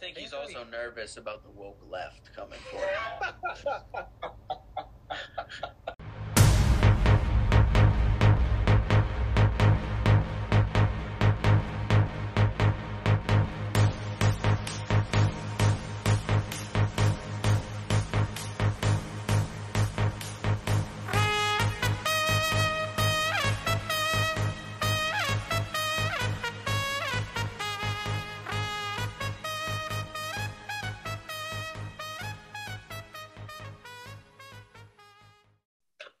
think he's also nervous about the woke left coming for him.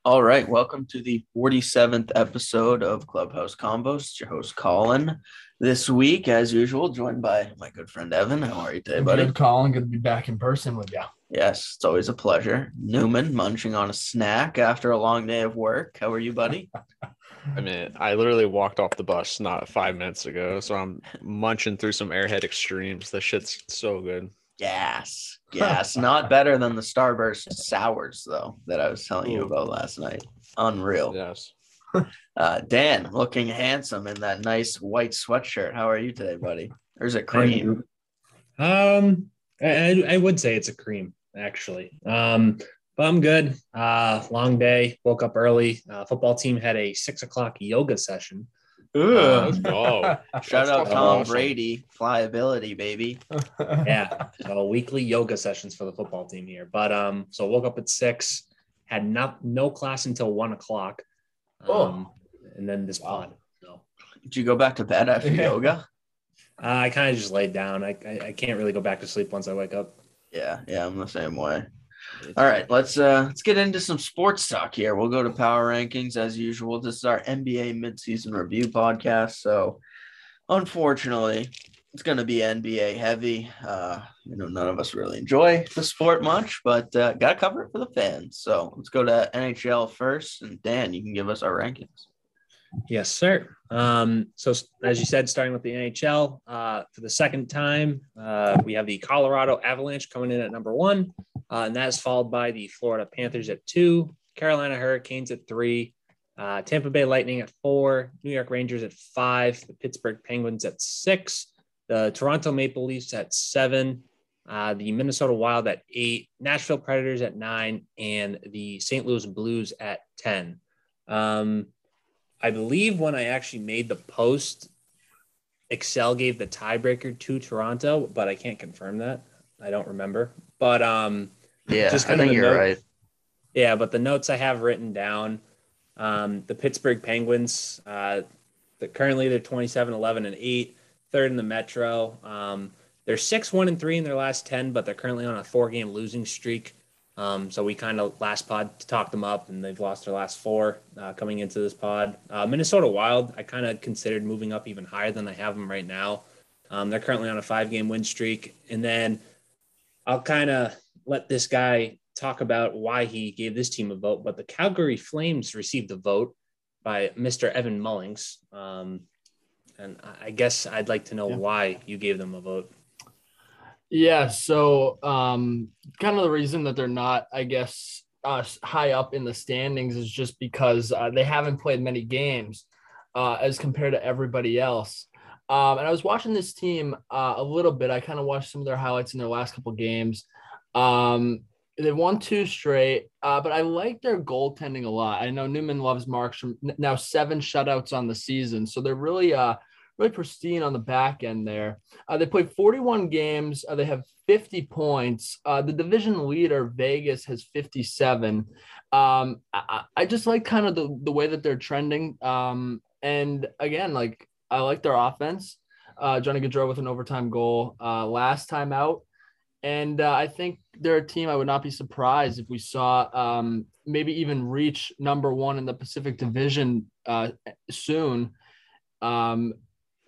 All right, welcome to the 47th episode of Clubhouse Combos. It's your host Colin. This week, as usual, joined by my good friend Evan. How are you today, buddy? Good, Colin. Good to be back in person with you. Yes, it's always a pleasure. Newman munching on a snack after a long day of work. How are you, buddy? I mean, I literally walked off the bus not five minutes ago, so I'm munching through some Airhead Extremes. That shit's so good. Gas, gas. Not better than the Starburst sours, though, that I was telling you about last night. Unreal. Yes. Uh, Dan, looking handsome in that nice white sweatshirt. How are you today, buddy? Or is it cream? Um, I, I I would say it's a cream actually. Um, but I'm good. Uh, long day. Woke up early. Uh, football team had a six o'clock yoga session. Ugh. Let's go. Shout out That's Tom. Brady, flyability, baby. Yeah, so weekly yoga sessions for the football team here. But um, so woke up at six. Had not no class until one o'clock. Um, and then this pod. So Did you go back to bed after Yeah. yoga? uh, I kind of just laid down. I, I I can't really go back to sleep once I wake up. Yeah, yeah, I'm the same way. All right, let's uh let's get into some sports talk here. We'll go to power rankings as usual. This is our NBA midseason review podcast. So unfortunately, it's gonna be NBA heavy. Uh, you know, none of us really enjoy the sport much, but uh, gotta cover it for the fans. So let's go to NHL first. And Dan, you can give us our rankings. Yes, sir. Um, so as you said, starting with the NHL, uh, for the second time, uh, we have the Colorado Avalanche coming in at number one, uh, and that is followed by the Florida Panthers at two, Carolina Hurricanes at three, uh, Tampa Bay Lightning at four, New York Rangers at five, the Pittsburgh Penguins at six, the Toronto Maple Leafs at seven, uh, the Minnesota Wild at eight, Nashville Predators at nine, and the St. Louis Blues at ten. Um, I believe when I actually made the post, Excel gave the tiebreaker to Toronto, but I can't confirm that. I don't remember. But um, Yeah, Just I kind of think a you're note. right. yeah, but the notes I have written down, um, the Pittsburgh Penguins, uh, the, currently they're 27, 11, and 8, third in the Metro. Um, they're 6, 1, and 3 in their last 10, but they're currently on a four game losing streak. Um, so we kind of last pod talked them up, and they've lost their last four uh, coming into this pod. Uh, Minnesota Wild, I kind of considered moving up even higher than I have them right now. Um, they're currently on a five game win streak. And then I'll kind of let this guy talk about why he gave this team a vote, but the Calgary Flames received a vote by Mr. Evan Mullings. Um, and I- guess I'd like to know Yeah. why you gave them a vote. Yeah. So, um, kind of the reason that they're not, I guess, uh, high up in the standings is just because uh, they haven't played many games uh, as compared to everybody else. Um, and I was watching this team uh, a little bit. I kind of watched some of their highlights in their last couple games. Um, they won two straight, uh, but I like their goaltending a lot. I know Newman loves Markstrom. Now seven shutouts on the season, so they're really, uh, really pristine on the back end there. Uh, they played 41 games. Uh, they have 50 points. Uh, the division leader, Vegas, has 57. Um, I, I just like kind of the, the way that they're trending. Um, and again, like I like their offense. Uh, Johnny Gaudreau with an overtime goal uh, last time out. And uh, I think they're a team I would not be surprised if we saw um, maybe even reach number one in the Pacific Division soon. Um,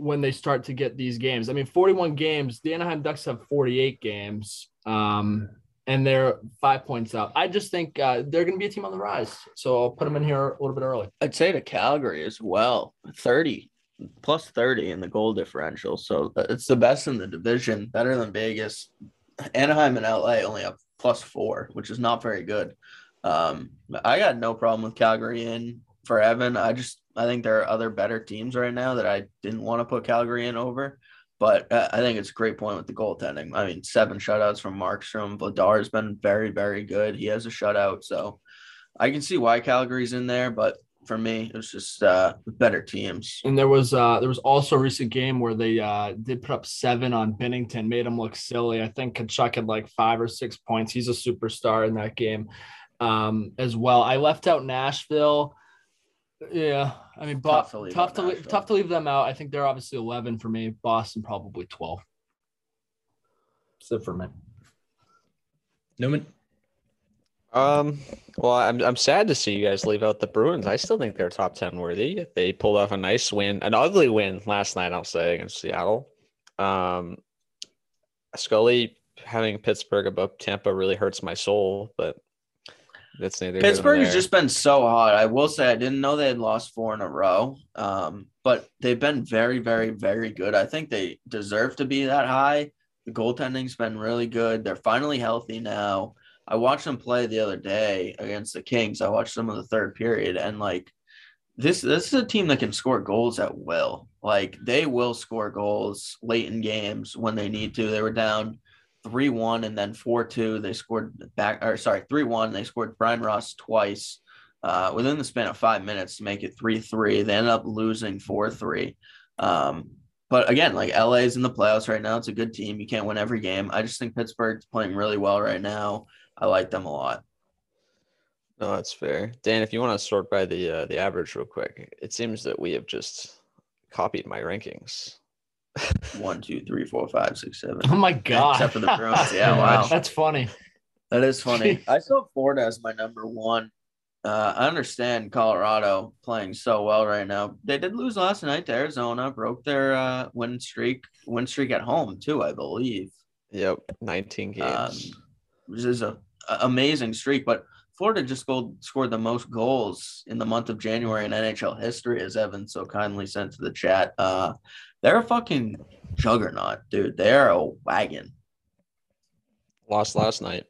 when they start to get these games. I mean, 41 games, the Anaheim Ducks have 48 games, um, and they're five points up. I just think uh, they're going to be a team on the rise. So I'll put them in here a little bit early. I'd say to Calgary as well. 30 plus 30 in the goal differential. So uh, it's the best in the division, better than Vegas. Anaheim and LA only have plus four, which is not very good. Um, I got no problem with Calgary in for Evan. I just I think there are other better teams right now that I didn't want to put Calgary in over. But uh, I think it's a great point with the goaltending. I mean, seven shutouts from Markstrom. Vladar has been very, very good. He has a shutout. So I can see why Calgary's in there, but for me, it was just uh, better teams. And there was uh, there was also a recent game where they uh, did put up seven on Binnington, made him look silly. I think Tkachuk had like five or six points. He's a superstar in that game um, as well. I left out Nashville. Yeah, I mean, Bo- tough to leave, tough, to, leave, tough to leave them out. I think they're obviously eleven for me. Boston probably twelve. That's it for me. Newman. Um, well, I'm I'm sad to see you guys leave out the Bruins. I still think they're top ten worthy. They pulled off a nice win, an ugly win last night. I'll say against Seattle. Um, Scully having Pittsburgh above Tampa really hurts my soul, but that's neither. Pittsburgh has just been so hot. I will say I didn't know they had lost four in a row. Um, but they've been very, very, very good. I think they deserve to be that high. The goaltending's been really good. They're finally healthy now. I watched them play the other day against the Kings. I watched some of the third period, and like this, this is a team that can score goals at will. Like they will score goals late in games when they need to. They were down three one and then four two. They scored back or sorry three one. They scored Bryan Rust twice uh, within the span of five minutes to make it three three. They ended up losing four three. Um, but again, like LA's in the playoffs right now. It's a good team. You can't win every game. I just think Pittsburgh's playing really well right now. I like them a lot. No, that's fair. Dan, if you want to sort by the uh, the average real quick, it seems that we have just copied my rankings. One, two, three, four, five, six, seven. Oh my god! Except for the Bruins. Yeah, wow. That's funny. That is funny. I saw Florida as my number one. Uh, I understand Colorado playing so well right now. They did lose last night to Arizona, broke their uh, win streak, win streak at home too, I believe. Yep, 19 games. Um, which is a, a amazing streak. But Florida just scored, scored the most goals in the month of January in NHL history, as Evan so kindly sent to the chat. Uh, they're a fucking juggernaut, dude. They're a wagon. Lost last night.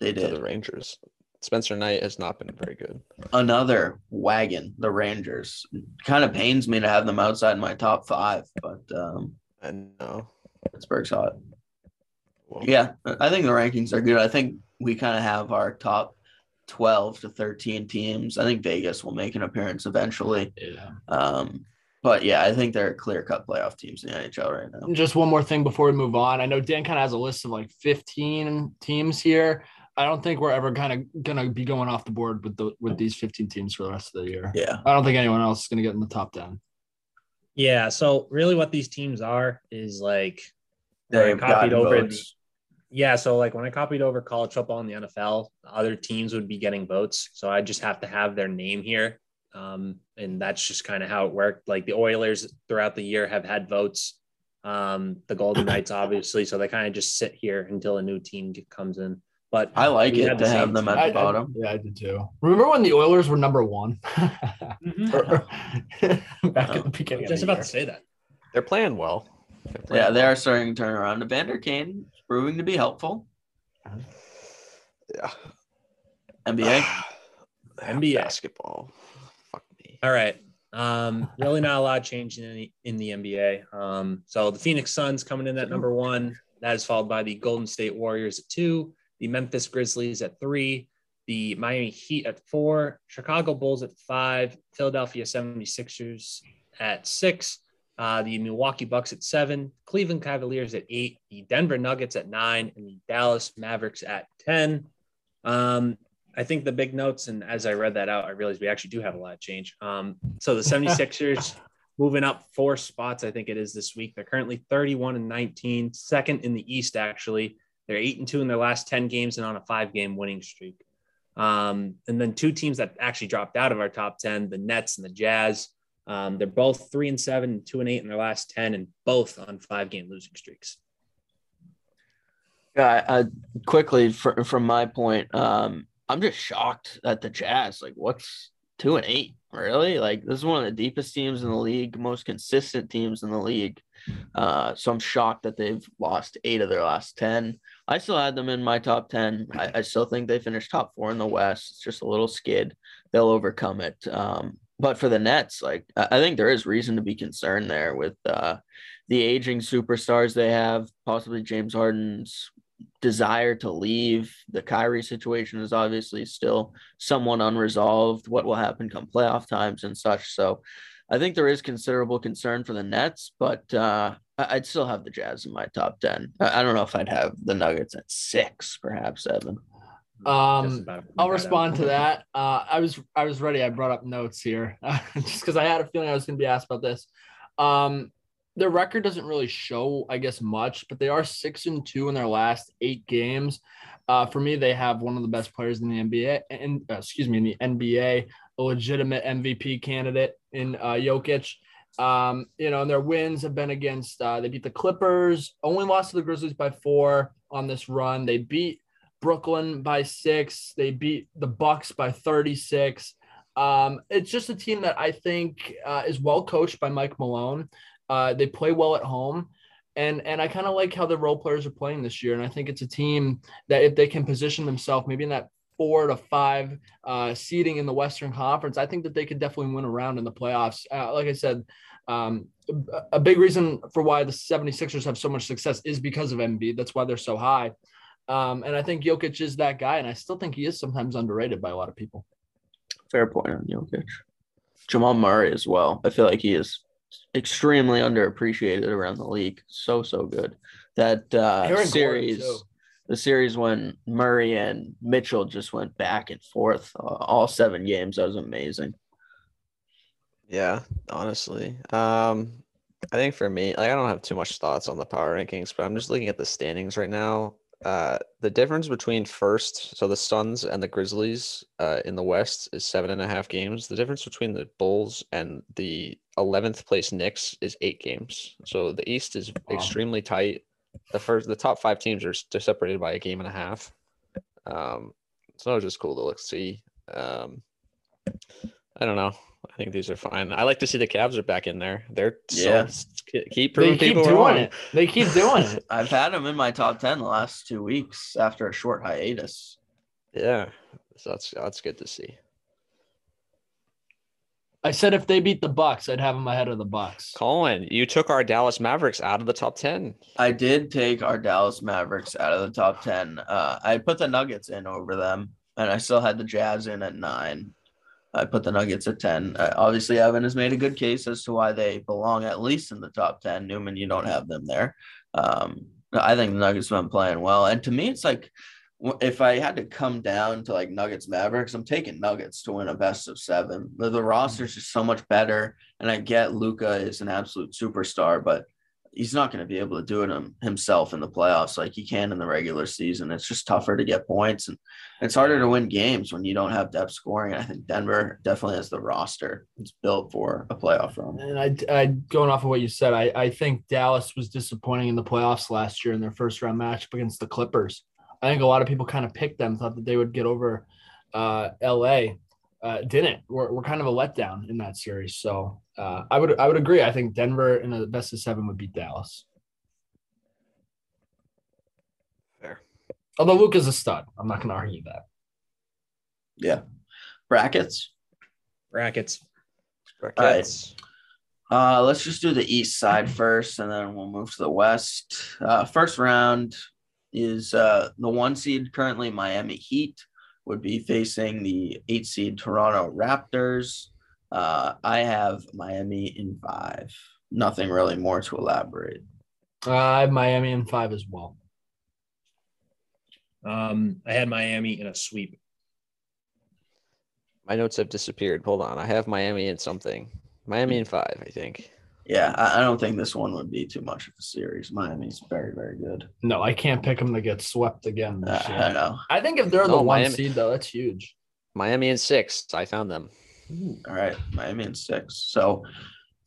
They did. The Rangers. Spencer Knight has not been very good. Another wagon, the Rangers. Kind of pains me to have them outside my top five, but um, I know Pittsburgh's hot. Well, yeah, I think the rankings are good. I think we kind of have our top 12 to 13 teams. I think Vegas will make an appearance eventually. Yeah. Um, but yeah, I think they're clear cut playoff teams in the NHL right now. Just one more thing before we move on. I know Dan kind of has a list of like 15 teams here. I don't think we're ever kind of gonna be going off the board with the with these 15 teams for the rest of the year. Yeah. I don't think anyone else is gonna get in the top 10. Yeah. So really what these teams are is like they copied over votes. Yeah, so like when I copied over college football in the NFL, other teams would be getting votes. So I just have to have their name here. Um, and that's just kind of how it worked. Like the Oilers throughout the year have had votes. Um, the Golden Knights, obviously, so they kind of just sit here until a new team comes in. But I like it to have them at I, the bottom. I, yeah, I did too. Remember when the Oilers were number one? mm-hmm. Back at the beginning. Just about year. to say that. They're playing well. They're playing yeah, well. they are starting to turn around. Evander Kane proving to be helpful. Yeah. NBA. NBA basketball. All right. Um, really not a lot changing in the, in the NBA. Um, so the Phoenix Suns coming in at number one. That is followed by the Golden State Warriors at two, the Memphis Grizzlies at three, the Miami Heat at four, Chicago Bulls at five, Philadelphia 76ers at six, uh, the Milwaukee Bucks at seven, Cleveland Cavaliers at eight, the Denver Nuggets at nine, and the Dallas Mavericks at 10. Um, I think the big notes, and as I read that out, I realized we actually do have a lot of change. Um, so the 76ers moving up four spots, I think it is this week. They're currently 31 and 19, second in the East, actually. They're eight and two in their last 10 games and on a five game winning streak. Um, and then two teams that actually dropped out of our top 10, the Nets and the Jazz. Um, they're both three and seven, two and eight in their last 10, and both on five game losing streaks. Yeah, uh, quickly for, from my point, um, I'm just shocked at the Jazz. Like, what's two and eight? Really? Like, this is one of the deepest teams in the league, most consistent teams in the league. Uh, so I'm shocked that they've lost eight of their last 10. I still had them in my top 10. I, I still think they finished top four in the West. It's just a little skid. They'll overcome it. Um, but for the Nets, like I think there is reason to be concerned there with uh, the aging superstars they have, possibly James Harden's desire to leave. The Kyrie situation is obviously still somewhat unresolved. What will happen come playoff times and such. So I think there is considerable concern for the Nets, but uh, I'd still have the Jazz in my top 10. I don't know if I'd have the Nuggets at six, perhaps, seven. Um, I'll respond to that. Uh, I was I was ready. I brought up notes here just because I had a feeling I was going to be asked about this. Um, their record doesn't really show, I guess, much, but they are six and two in their last eight games. Uh, for me, they have one of the best players in the NBA, and uh, excuse me, in the NBA, a legitimate MVP candidate in uh, Jokic. Um, you know, and their wins have been against. Uh, they beat the Clippers, only lost to the Grizzlies by four on this run. They beat Brooklyn by six. They beat the Bucks by 36. Um, it's just a team that I think uh, is well coached by Mike Malone. Uh, they play well at home, and and I kind of like how the role players are playing this year. And I think it's a team that if they can position themselves maybe in that four to five uh, seeding in the Western Conference, I think that they could definitely win around in the playoffs. Uh, like I said, um, a big reason for why the 76ers have so much success is because of Embiid. That's why they're so high. Um, and I think Jokic is that guy, and I still think he is sometimes underrated by a lot of people. Fair point on Jokic. Jamal Murray as well. I feel like he is extremely underappreciated around the league. So so good. That uh, series, the series when Murray and Mitchell just went back and forth uh, all seven games. That was amazing. Yeah, honestly. Um, I think for me, like I don't have too much thoughts on the power rankings, but I'm just looking at the standings right now. Uh, the difference between first, so the Suns and the Grizzlies uh, in the West is seven and a half games. The difference between the Bulls and the 11th place Knicks is eight games. So the East is wow. extremely tight. The first, the top five teams are separated by a game and a half. Um, so it was just cool to look see. Um, I don't know. I think these are fine. I like to see the Cavs are back in there. They're yeah. So, keep proving they keep people doing wrong. it. They keep doing it. I've had them in my top ten the last two weeks after a short hiatus. Yeah, so that's that's good to see. I said if they beat the Bucks, I'd have them ahead of the Bucks. Colin, you took our Dallas Mavericks out of the top ten. I did take our Dallas Mavericks out of the top ten. Uh, I put the Nuggets in over them, and I still had the Jazz in at nine. I put the Nuggets at 10. Uh, obviously, Evan has made a good case as to why they belong at least in the top 10. Newman, you don't have them there. Um, I think the Nuggets have been playing well. And to me, it's like if I had to come down to like Nuggets Mavericks, I'm taking Nuggets to win a best of seven. The, the roster's just so much better. And I get Luka is an absolute superstar, but he's not going to be able to do it himself in the playoffs like he can in the regular season. It's just tougher to get points and it's harder to win games when you don't have depth scoring. I think Denver definitely has the roster. It's built for a playoff run. And I, I going off of what you said, I, I think Dallas was disappointing in the playoffs last year in their first round matchup against the Clippers. I think a lot of people kind of picked them, thought that they would get over uh, LA uh, didn't. We're, we're kind of a letdown in that series. So uh, I would I would agree. I think Denver in the best of seven would beat Dallas. Fair. Although Luke is a stud, I'm not going to argue that. Yeah. Brackets. Brackets. Brackets. Uh, let's just do the east side first, and then we'll move to the west. Uh, first round is uh, the one seed currently Miami Heat would be facing the eight seed Toronto Raptors. Uh, I have Miami in five. Nothing really more to elaborate. Uh, I have Miami in five as well. Um, I had Miami in a sweep. My notes have disappeared. Hold on. I have Miami in something. Miami in five, I think. Yeah, I, I, don't think this one would be too much of a series. Miami's very, very good. No, I can't pick them to get swept again. Uh, I know. I think if they're the one Miami, seed, though, that's huge. Miami and six. I found them. Ooh, all right, Miami and six. So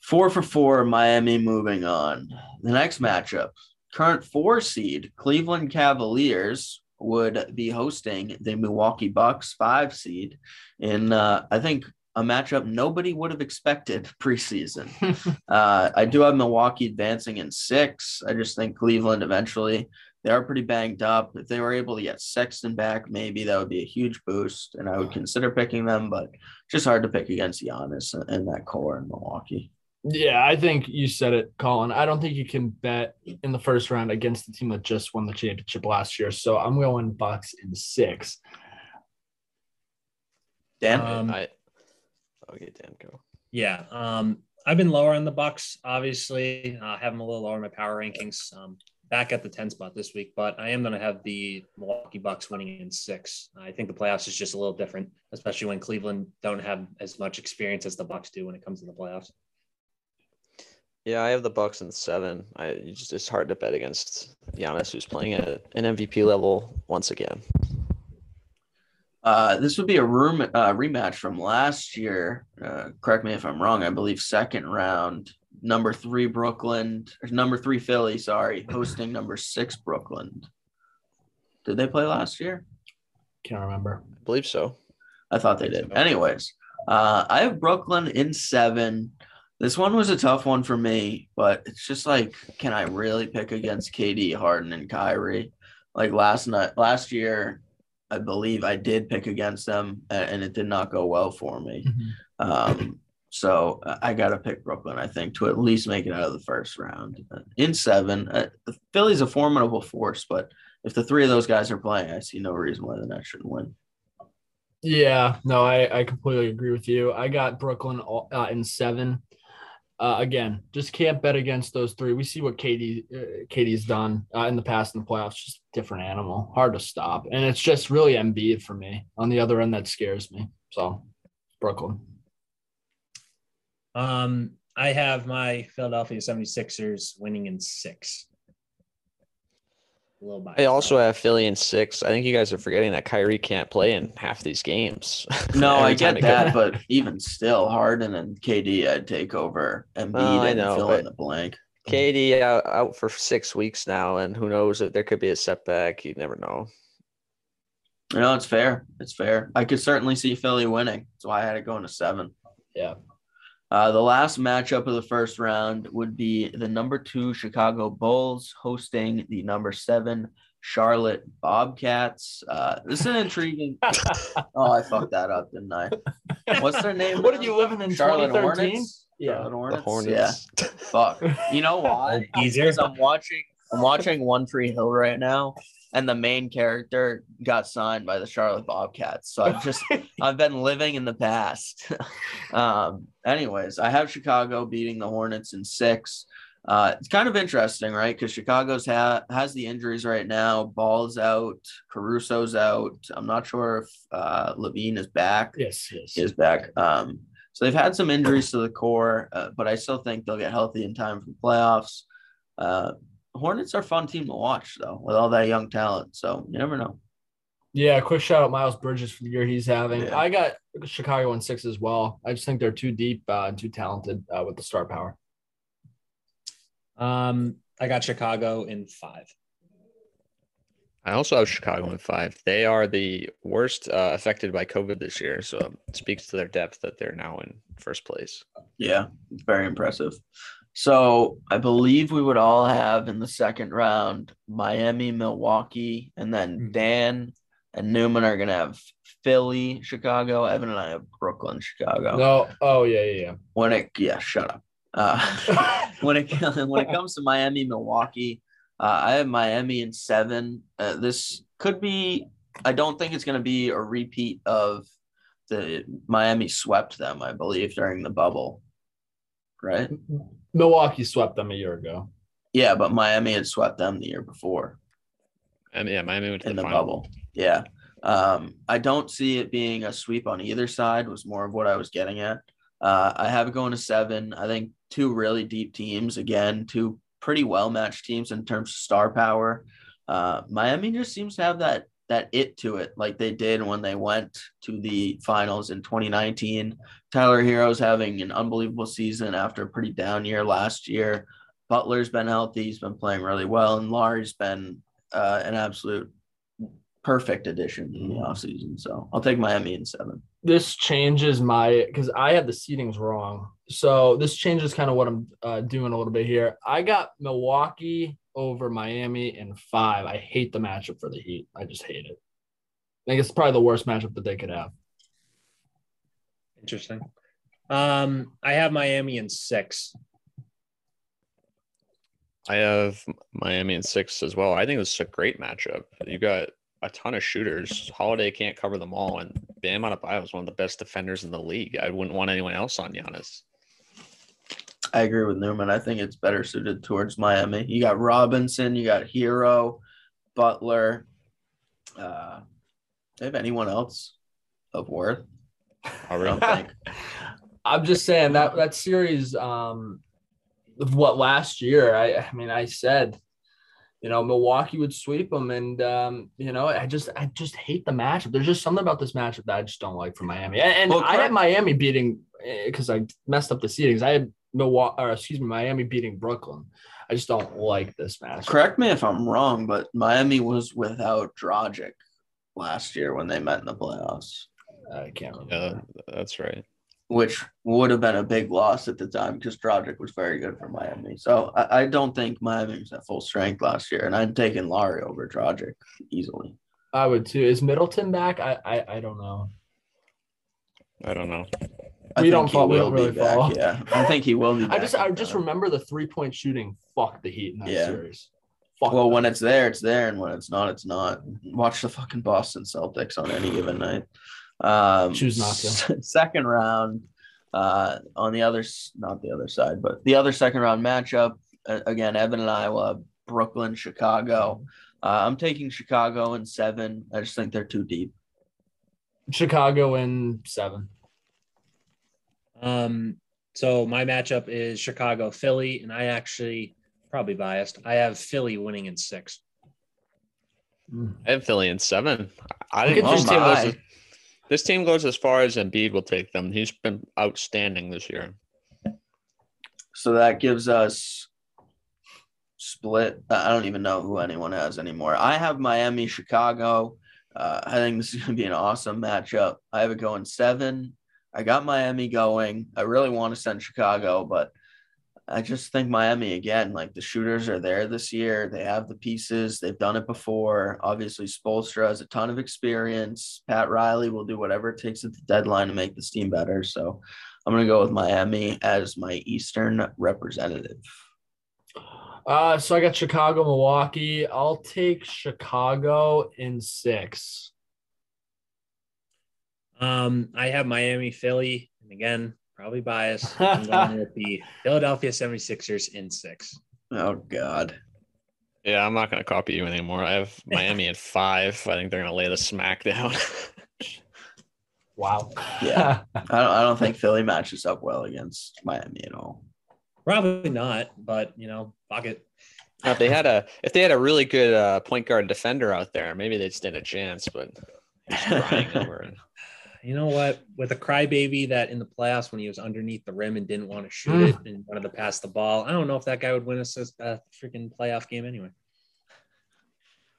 four for four. Miami moving on. The next matchup, current four seed Cleveland Cavaliers would be hosting the Milwaukee Bucks five seed in uh, I think a matchup nobody would have expected preseason. uh, I do have Milwaukee advancing in six. I just think Cleveland eventually, they are pretty banged up. If they were able to get Sexton back, maybe that would be a huge boost, and I would consider picking them, but just hard to pick against Giannis and that core in Milwaukee. Yeah, I think you said it, Colin. I don't think you can bet in the first round against the team that just won the championship last year. So I'm going Bucks in six. Dan, Um, I, okay, Dan, go. Yeah. Um, I've been lower on the Bucks, obviously. Uh, have them a little lower in my power rankings. Um, back at the 10 spot this week, but I am going to have the Milwaukee Bucks winning in six. I think the playoffs is just a little different, especially when Cleveland don't have as much experience as the Bucks do when it comes to the playoffs. Yeah, I have the Bucks in seven. I just it's hard to bet against Giannis, who's playing at an MVP level once again. Uh, this would be a room uh, rematch from last year. Uh, correct me if I'm wrong. I believe second round, number three Brooklyn, or number three Philly. Sorry, hosting number six Brooklyn. Did they play last year? Can't remember. I believe so. I thought they did. Anyways, uh, I have Brooklyn in seven. This one was a tough one for me, but it's just like, can I really pick against KD, Harden, and Kyrie? Like last night, last year, I believe I did pick against them, and it did not go well for me. Um, so uh, I got to pick Brooklyn, I think, to at least make it out of the first round. Uh, In seven, uh, the Philly's a formidable force, but if the three of those guys are playing, I see no reason why the Nets shouldn't win. Yeah, no, I, I completely agree with you. I got Brooklyn uh, in seven. Uh, again, just can't bet against those three. We see what KD uh, KD's done uh, in the past in the playoffs. Just different animal, hard to stop, and it's just really Embiid for me. On the other end, that scares me. So, Brooklyn. Um, I have my Philadelphia 76ers winning in six. A little biased. I also have Philly in six. I think you guys are forgetting that Kyrie can't play in half these games. No, I get that, goes- but even still, Harden and KD, I'd take over Embiid Oh, I and know, fill in the blank. KD out, out for six weeks now, and who knows if there could be a setback. You never know. You know, it's fair. It's fair. I could certainly see Philly winning. That's why I had it going to seven. Yeah. Uh, the last matchup of the first round would be the number two Chicago Bulls hosting the number seven Charlotte Bobcats. Uh, this is an intriguing. oh, I fucked that up, didn't I? What's their name? What now? are you living in Charlotte 2013? Hornets. Yeah. Charlotte The Hornets. Yeah. Fuck. You know why? Easier. Because I'm watching I'm watching One Tree Hill right now, and the main character got signed by the Charlotte Bobcats. So I've just I've been living in the past. um, anyways, I have Chicago beating the Hornets in six. Uh, it's kind of interesting, right? Because Chicago's ha- has the injuries right now. Ball's out, Caruso's out. I'm not sure if uh, LaVine is back yes, yes. is back. Um, so they've had some injuries to the core, uh, but I still think they'll get healthy in time for the playoffs. Hornets are a fun team to watch, though, with all that young talent. So you never know. Yeah, quick shout out Miles Bridges for the year he's having. Yeah. I got Chicago in six as well. I just think they're too deep uh, and too talented uh, with the star power. Um, I got Chicago in five. I also have Chicago in five. They are the worst uh, affected by COVID this year, so it speaks to their depth that they're now in first place. Yeah, very impressive. So I believe we would all have in the second round Miami, Milwaukee, and then Mhm. Dan and Newman are gonna have Philly, Chicago. Evan and I have Brooklyn, Chicago. No, oh yeah, yeah, yeah. When it yeah, shut up. Uh, when it when it comes to Miami, Milwaukee, uh, I have Miami in seven. Uh, this could be. I don't think it's going to be a repeat of the Miami swept them. I believe during the bubble, right? Milwaukee swept them a year ago. Yeah, but Miami had swept them the year before I mean, yeah, Miami went to in the, the final. bubble. Yeah. Um, I don't see it being a sweep on either side. Was more of what I was getting at. Uh, I have it going to seven. I think two really deep teams again, two pretty well matched teams in terms of star power. Uh, Miami just seems to have that that it to it, like they did when they went to the finals in 2019. Tyler Herro's having an unbelievable season after a pretty down year last year. Butler's been healthy; he's been playing really well, and Lowry's been uh, an absolute perfect addition in the offseason. So I'll take Miami in seven. This changes my because I had the seedings wrong. So this changes kind of what I'm uh, doing a little bit here. I got Milwaukee over Miami in five. I hate the matchup for the Heat. I just hate it. I think it's probably the worst matchup that they could have. Interesting. Um, I have Miami in six. I have Miami in six as well. I think this is a great matchup. You got a ton of shooters. Holiday can't cover them all, and Bam Adebayo is one of the best defenders in the league. I wouldn't want anyone else on Giannis. I agree with Newman. I think it's better suited towards Miami. You got Robinson, you got Herro, Butler. Uh, do you have anyone else of worth? I don't think. I'm just saying that that series, um, of what last year, I, I mean, I said, you know, Milwaukee would sweep them, and um, you know, I just, I just hate the matchup. There's just something about this matchup that I just don't like for Miami, and, and Well, I had Miami beating because I messed up the seedings. I had Milwaukee, or excuse me, Miami beating Brooklyn. I just don't like this match. Correct me if I'm wrong, but Miami was without Dragic last year when they met in the playoffs, I can't remember. Yeah, that's right. which would have been a big loss at the time because Dragic was very good for Miami. So I, I don't think Miami was at full strength last year, and I'd taken Lowry over Dragic easily. I would too. Is Middleton back? I, I, I don't know. I don't know. I We don't he follow- we will don't be really back, follow. Yeah, I think he will be. I just, I just remember the three point shooting. Fuck the Heat in that Yeah. series. Fuck Well, them. when it's there, it's there, and when it's not, it's not. Watch the fucking Boston Celtics on any given night. Um, Choose not to. Second round, uh, on the other, s- not the other side, but the other second round matchup. Uh, again, Evan and Iowa, Brooklyn, Chicago. Uh, I'm taking Chicago in seven. I just think they're too deep. Chicago in seven. Um, so my matchup is Chicago Philly, and I actually probably biased. I have Philly winning in six. I have Philly in seven. I think at this team, goes as, this team goes as far as Embiid will take them. He's been outstanding this year. So that gives us split. I don't even know who anyone has anymore. I have Miami, Chicago. Uh, I think this is going to be an awesome matchup. I have it going seven. I got Miami going. I really want to send Chicago, but I just think Miami again. Like the shooters are there this year. They have the pieces. They've done it before. Obviously, Spoelstra has a ton of experience. Pat Riley will do whatever it takes at the deadline to make this team better. So I'm going to go with Miami as my Eastern representative. Uh, so I got Chicago, Milwaukee. I'll take Chicago in six. Um, I have Miami, Philly, and again, probably biased. I'm going with the Philadelphia 76ers in six. Oh, God. Yeah, I'm not going to copy you anymore. I have Miami at five. I think they're going to lay the smack down. Wow. Yeah. I don't, I don't think Philly matches up well against Miami at all. Probably not, but you know, fuck it. Now, if they had a if they had a really good uh, point guard defender out there, maybe they'd stand a chance. But he's crying over it. You know what? With a crybaby that in the playoffs when he was underneath the rim and didn't want to shoot it and wanted to pass the ball, I don't know if that guy would win us a a freaking playoff game anyway.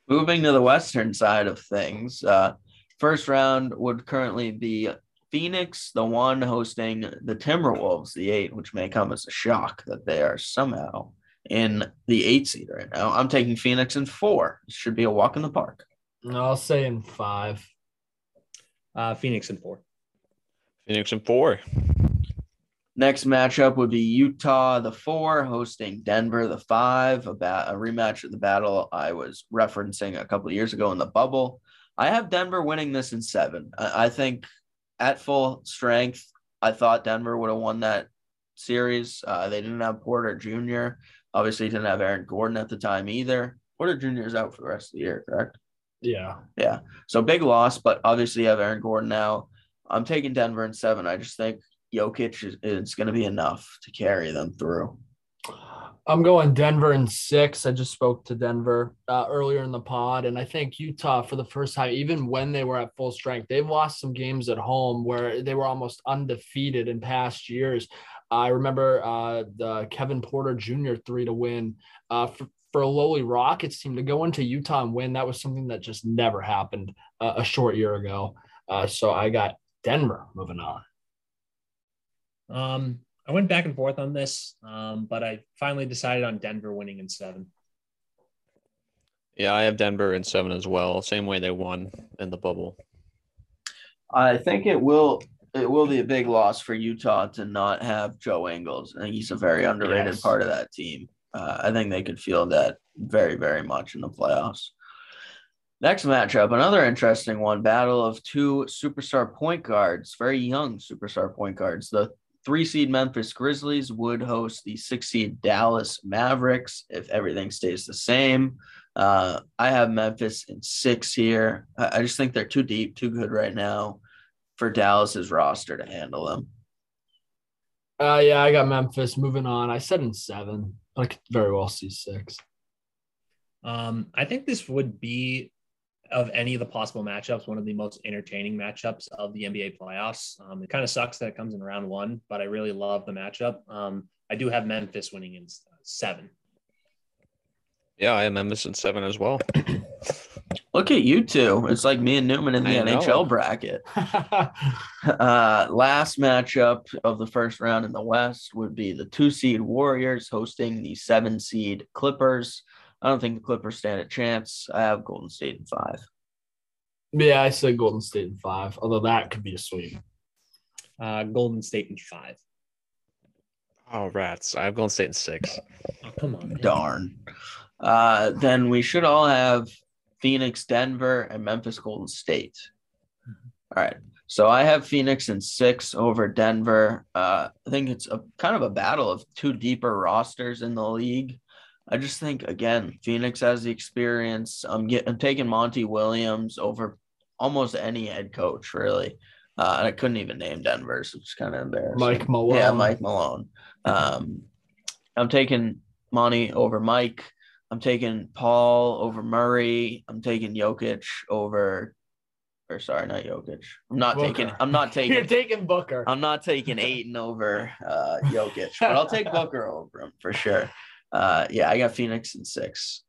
Moving to the Western side of things, uh, first round would currently be Phoenix, the one hosting the Timberwolves, the eight, which may come as a shock that they are somehow in the eight seed right now. I'm taking Phoenix in four. This should be a walk in the park. I'll say in five. Uh, Phoenix and four. Phoenix and four. Next matchup would be Utah, the four, hosting Denver, the five, a, ba- a rematch of the battle I was referencing a couple of years ago in the bubble. I have Denver winning this in seven. I, I think at full strength, I thought Denver would have won that series. Uh, they didn't have Porter Jr., obviously, didn't have Aaron Gordon at the time either. Porter Jr. is out for the rest of the year, correct? Yeah. Yeah. So big loss, but obviously you have Aaron Gordon now. I'm taking Denver in seven. I just think Jokic is, is going to be enough to carry them through. I'm going Denver in six. I just spoke to Denver uh, earlier in the pod, and I think Utah for the first time, even when they were at full strength, they've lost some games at home where they were almost undefeated in past years. I remember uh, the Kevin Porter Jr. three to win uh, for, for a lowly Rockets team to go into Utah and win. That was something that just never happened uh, a short year ago. Uh, so I got Denver moving on. Um, I went back and forth on this, um, but I finally decided on Denver winning in seven. Yeah, I have Denver in seven as well. Same way they won in the bubble. I think it will it will be a big loss for Utah to not have Joe Ingles. I think he's a very underrated Yes. part of that team. Uh, I think they could feel that very, very much in the playoffs. Next matchup, another interesting one battle of two superstar point guards, very young superstar point guards. The three seed Memphis Grizzlies would host the six seed Dallas Mavericks if everything stays the same. Uh, I have Memphis in six here. I, just think they're too deep, too good right now for Dallas's roster to handle them. Uh, yeah, I got Memphis. Moving on. I said in seven. I could very well see six. Um, I think this would be of any of the possible matchups, one of the most entertaining matchups of the NBA playoffs. Um, it kind of sucks that it comes in round one, but I really love the matchup. Um, I do have Memphis winning in uh, seven. Yeah, I am Memphis in seven as well. Look at you two. It's like me and Newman in the I know. NHL bracket. Uh, last matchup of the first round in the West would be the two seed Warriors hosting the seven seed Clippers. I don't think the Clippers stand a chance. I have Golden State in five. yeah, I said Golden State in five. Although that could be a sweep. Uh, Golden State in five. Oh, rats. I have Golden State in six. Oh, come on. man. Darn. Uh, then we should all have Phoenix, Denver, and Memphis, Golden State. All right. So I have Phoenix in six over Denver. Uh, I think it's a kind of a battle of two deeper rosters in the league. I just think again, Phoenix has the experience. I'm getting I'm taking Monty Williams over almost any head coach, really. Uh, and I couldn't even name Denver, which is kind of embarrassing. Mike Malone. Yeah, Mike Malone. Um, I'm taking Monty over Mike. I'm taking Paul over Murray. I'm taking Jokic over, or sorry, not Jokic. I'm not Booker. taking. I'm not taking. You're taking. taking Booker. I'm not taking Ayton over uh, Jokic, but I'll take Booker over him for sure. Uh, yeah, I got Phoenix in six.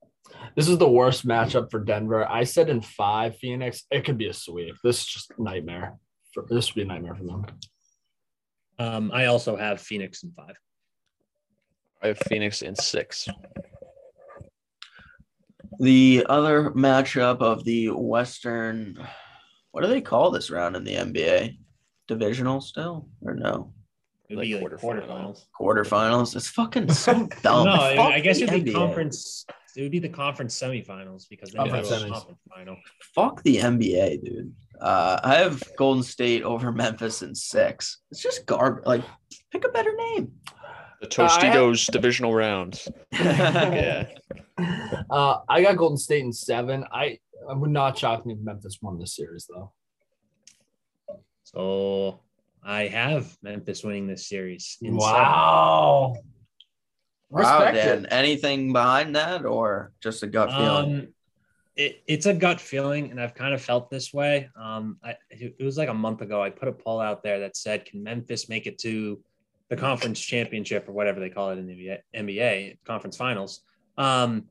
This is the worst matchup for Denver. I said in five, Phoenix. It could be a sweep. This is just nightmare. For, this would be a nightmare for them. Um, I also have Phoenix in five. I have Phoenix in six. The other matchup of the Western, what do they call this round in the NBA? Divisional still or no? It would Like be like quarterfinal. quarterfinals. Quarterfinals. It's fucking so dumb. no, I, Fuck I guess it would be conference. It would be the conference semifinals because then Conference a semis. conference final. Fuck the NBA, dude. Uh, I have Golden State over Memphis in six. It's just garbage. Like, pick a better name. The Uh, have- Tostitos divisional rounds. Yeah. Uh, I got Golden State in seven. I, I would not shock me if Memphis won this series though. So I have Memphis winning this series. in Wow. wow, Dan. Anything behind that, or just a gut feeling? Um, it, it's a gut feeling, and I've kind of felt this way. Um, I, it was like a month ago. I put a poll out there that said, "Can Memphis make it to the conference championship or whatever they call it in the NBA, NBA conference finals?" Um,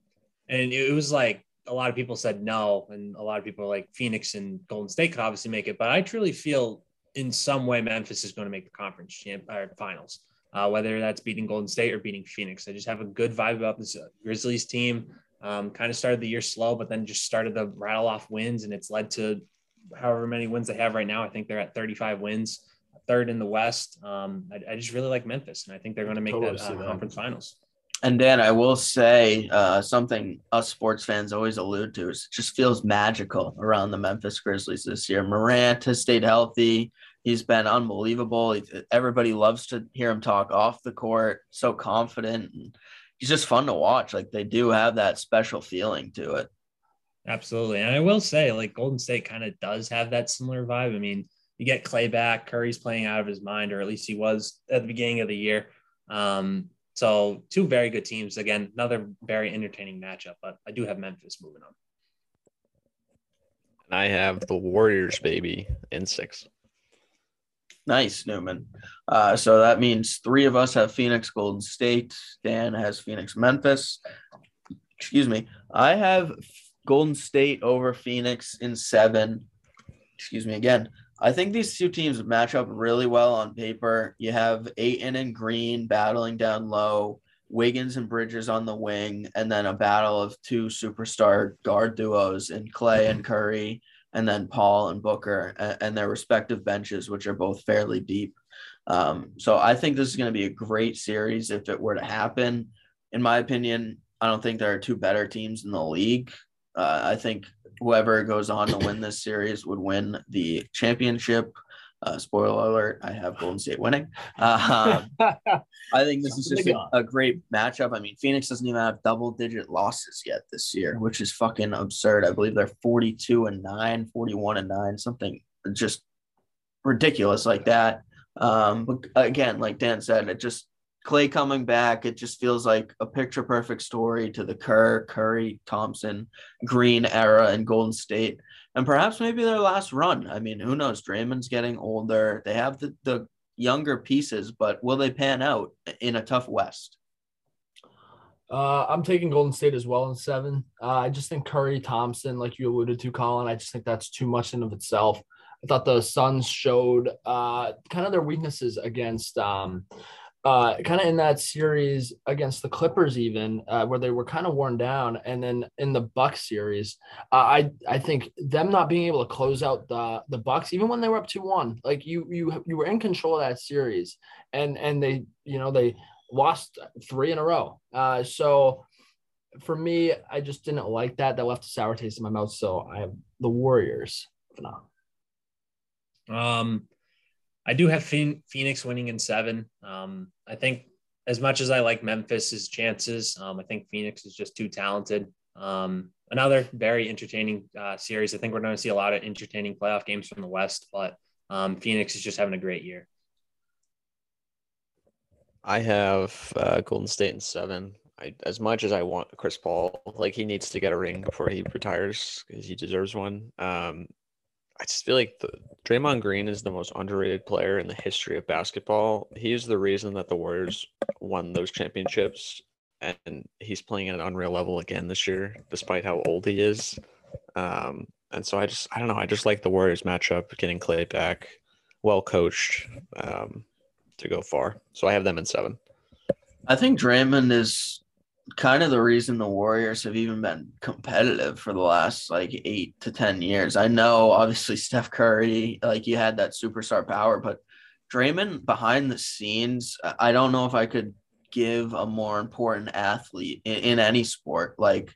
and it was like a lot of people said no, and a lot of people were like Phoenix and Golden State could obviously make it, but I truly feel in some way Memphis is going to make the conference champ or finals. Uh, whether that's beating Golden State or beating Phoenix, I just have a good vibe about this uh, Grizzlies team. Um, kind of started the year slow, but then just started to rattle off wins, and it's led to however many wins they have right now. I think they're at 35 wins, third in the West. Um, I, I just really like Memphis, and I think they're going to make Totally that uh, that. conference finals. And Dan, I will say uh, something us sports fans always allude to is it just feels magical around the Memphis Grizzlies this year. Morant has stayed healthy. He's been unbelievable. Everybody loves to hear him talk off the court. So confident. And he's just fun to watch. Like they do have that special feeling to it. Absolutely. And I will say, like, Golden State kind of does have that similar vibe. I mean, you get Clay back, Curry's playing out of his mind, or at least he was at the beginning of the year. Um, so, two very good teams. Again, another very entertaining matchup, but I do have Memphis moving on. And I have the Warriors, baby, in six. Nice, Newman. Uh, so that means three of us have Phoenix Golden State. Dan has Phoenix Memphis. Excuse me. I have Golden State over Phoenix in seven. Excuse me again. I think these two teams match up really well on paper. You have Ayton and Green battling down low, Wiggins and Bridges on the wing, and then a battle of two superstar guard duos in Clay and Curry. and then Paul and Booker and, their respective benches, which are both fairly deep. Um, so I think this is going to be a great series if it were to happen. In my opinion, I don't think there are two better teams in the league. Uh, I think whoever goes on to win this series would win the championship. Uh, spoiler alert: I have Golden State winning. Uh, I think this is just a, a, great matchup. I mean, Phoenix doesn't even have double-digit losses yet this year, which is fucking absurd. I believe they're 42 and 9, 41 and 9, something just ridiculous like that. Um, but again, like Dan said, it just Klay coming back, it just feels like a picture perfect story to the Kerr, Curry, Thompson, Green era in Golden State. And perhaps maybe their last run. I mean, who knows? Draymond's getting older. They have the, the younger pieces, but will they pan out in a tough West? Uh, I'm taking Golden State as well in seven. Uh, I just think Curry, Thompson, like you alluded to, Colin, I just think that's too much in of itself. I thought the Suns showed uh, kind of their weaknesses against um, uh, kind of in that series against the Clippers, even uh, where they were kind of worn down, and then in the Bucks series, uh, I I think them not being able to close out the the Bucks, even when they were up two one, like you you you were in control of that series, and and they you know they lost three in a row. Uh, so for me, I just didn't like that. That left a sour taste in my mouth. So I have the Warriors for now. Um, I do have Phoenix winning in seven. Um, I think as much as I like Memphis's chances, um, I think Phoenix is just too talented. Um, another very entertaining uh, series. I think we're going to see a lot of entertaining playoff games from the West, but um, Phoenix is just having a great year. I have uh, Golden State in seven. I, as much as I want Chris Paul, like he needs to get a ring before he retires because he deserves one. Um, I just feel like the, Draymond Green is the most underrated player in the history of basketball. He is the reason that the Warriors won those championships, and he's playing at an unreal level again this year, despite how old he is. Um, and so I just, I don't know, I just like the Warriors matchup, getting Klay back, well coached, um, to go far. So I have them in seven. I think Draymond is kind of the reason the Warriors have even been competitive for the last like eight to 10 years. I know obviously Steph Curry, like you had that superstar power, but Draymond behind the scenes, I don't know if I could give a more important athlete in, in any sport, like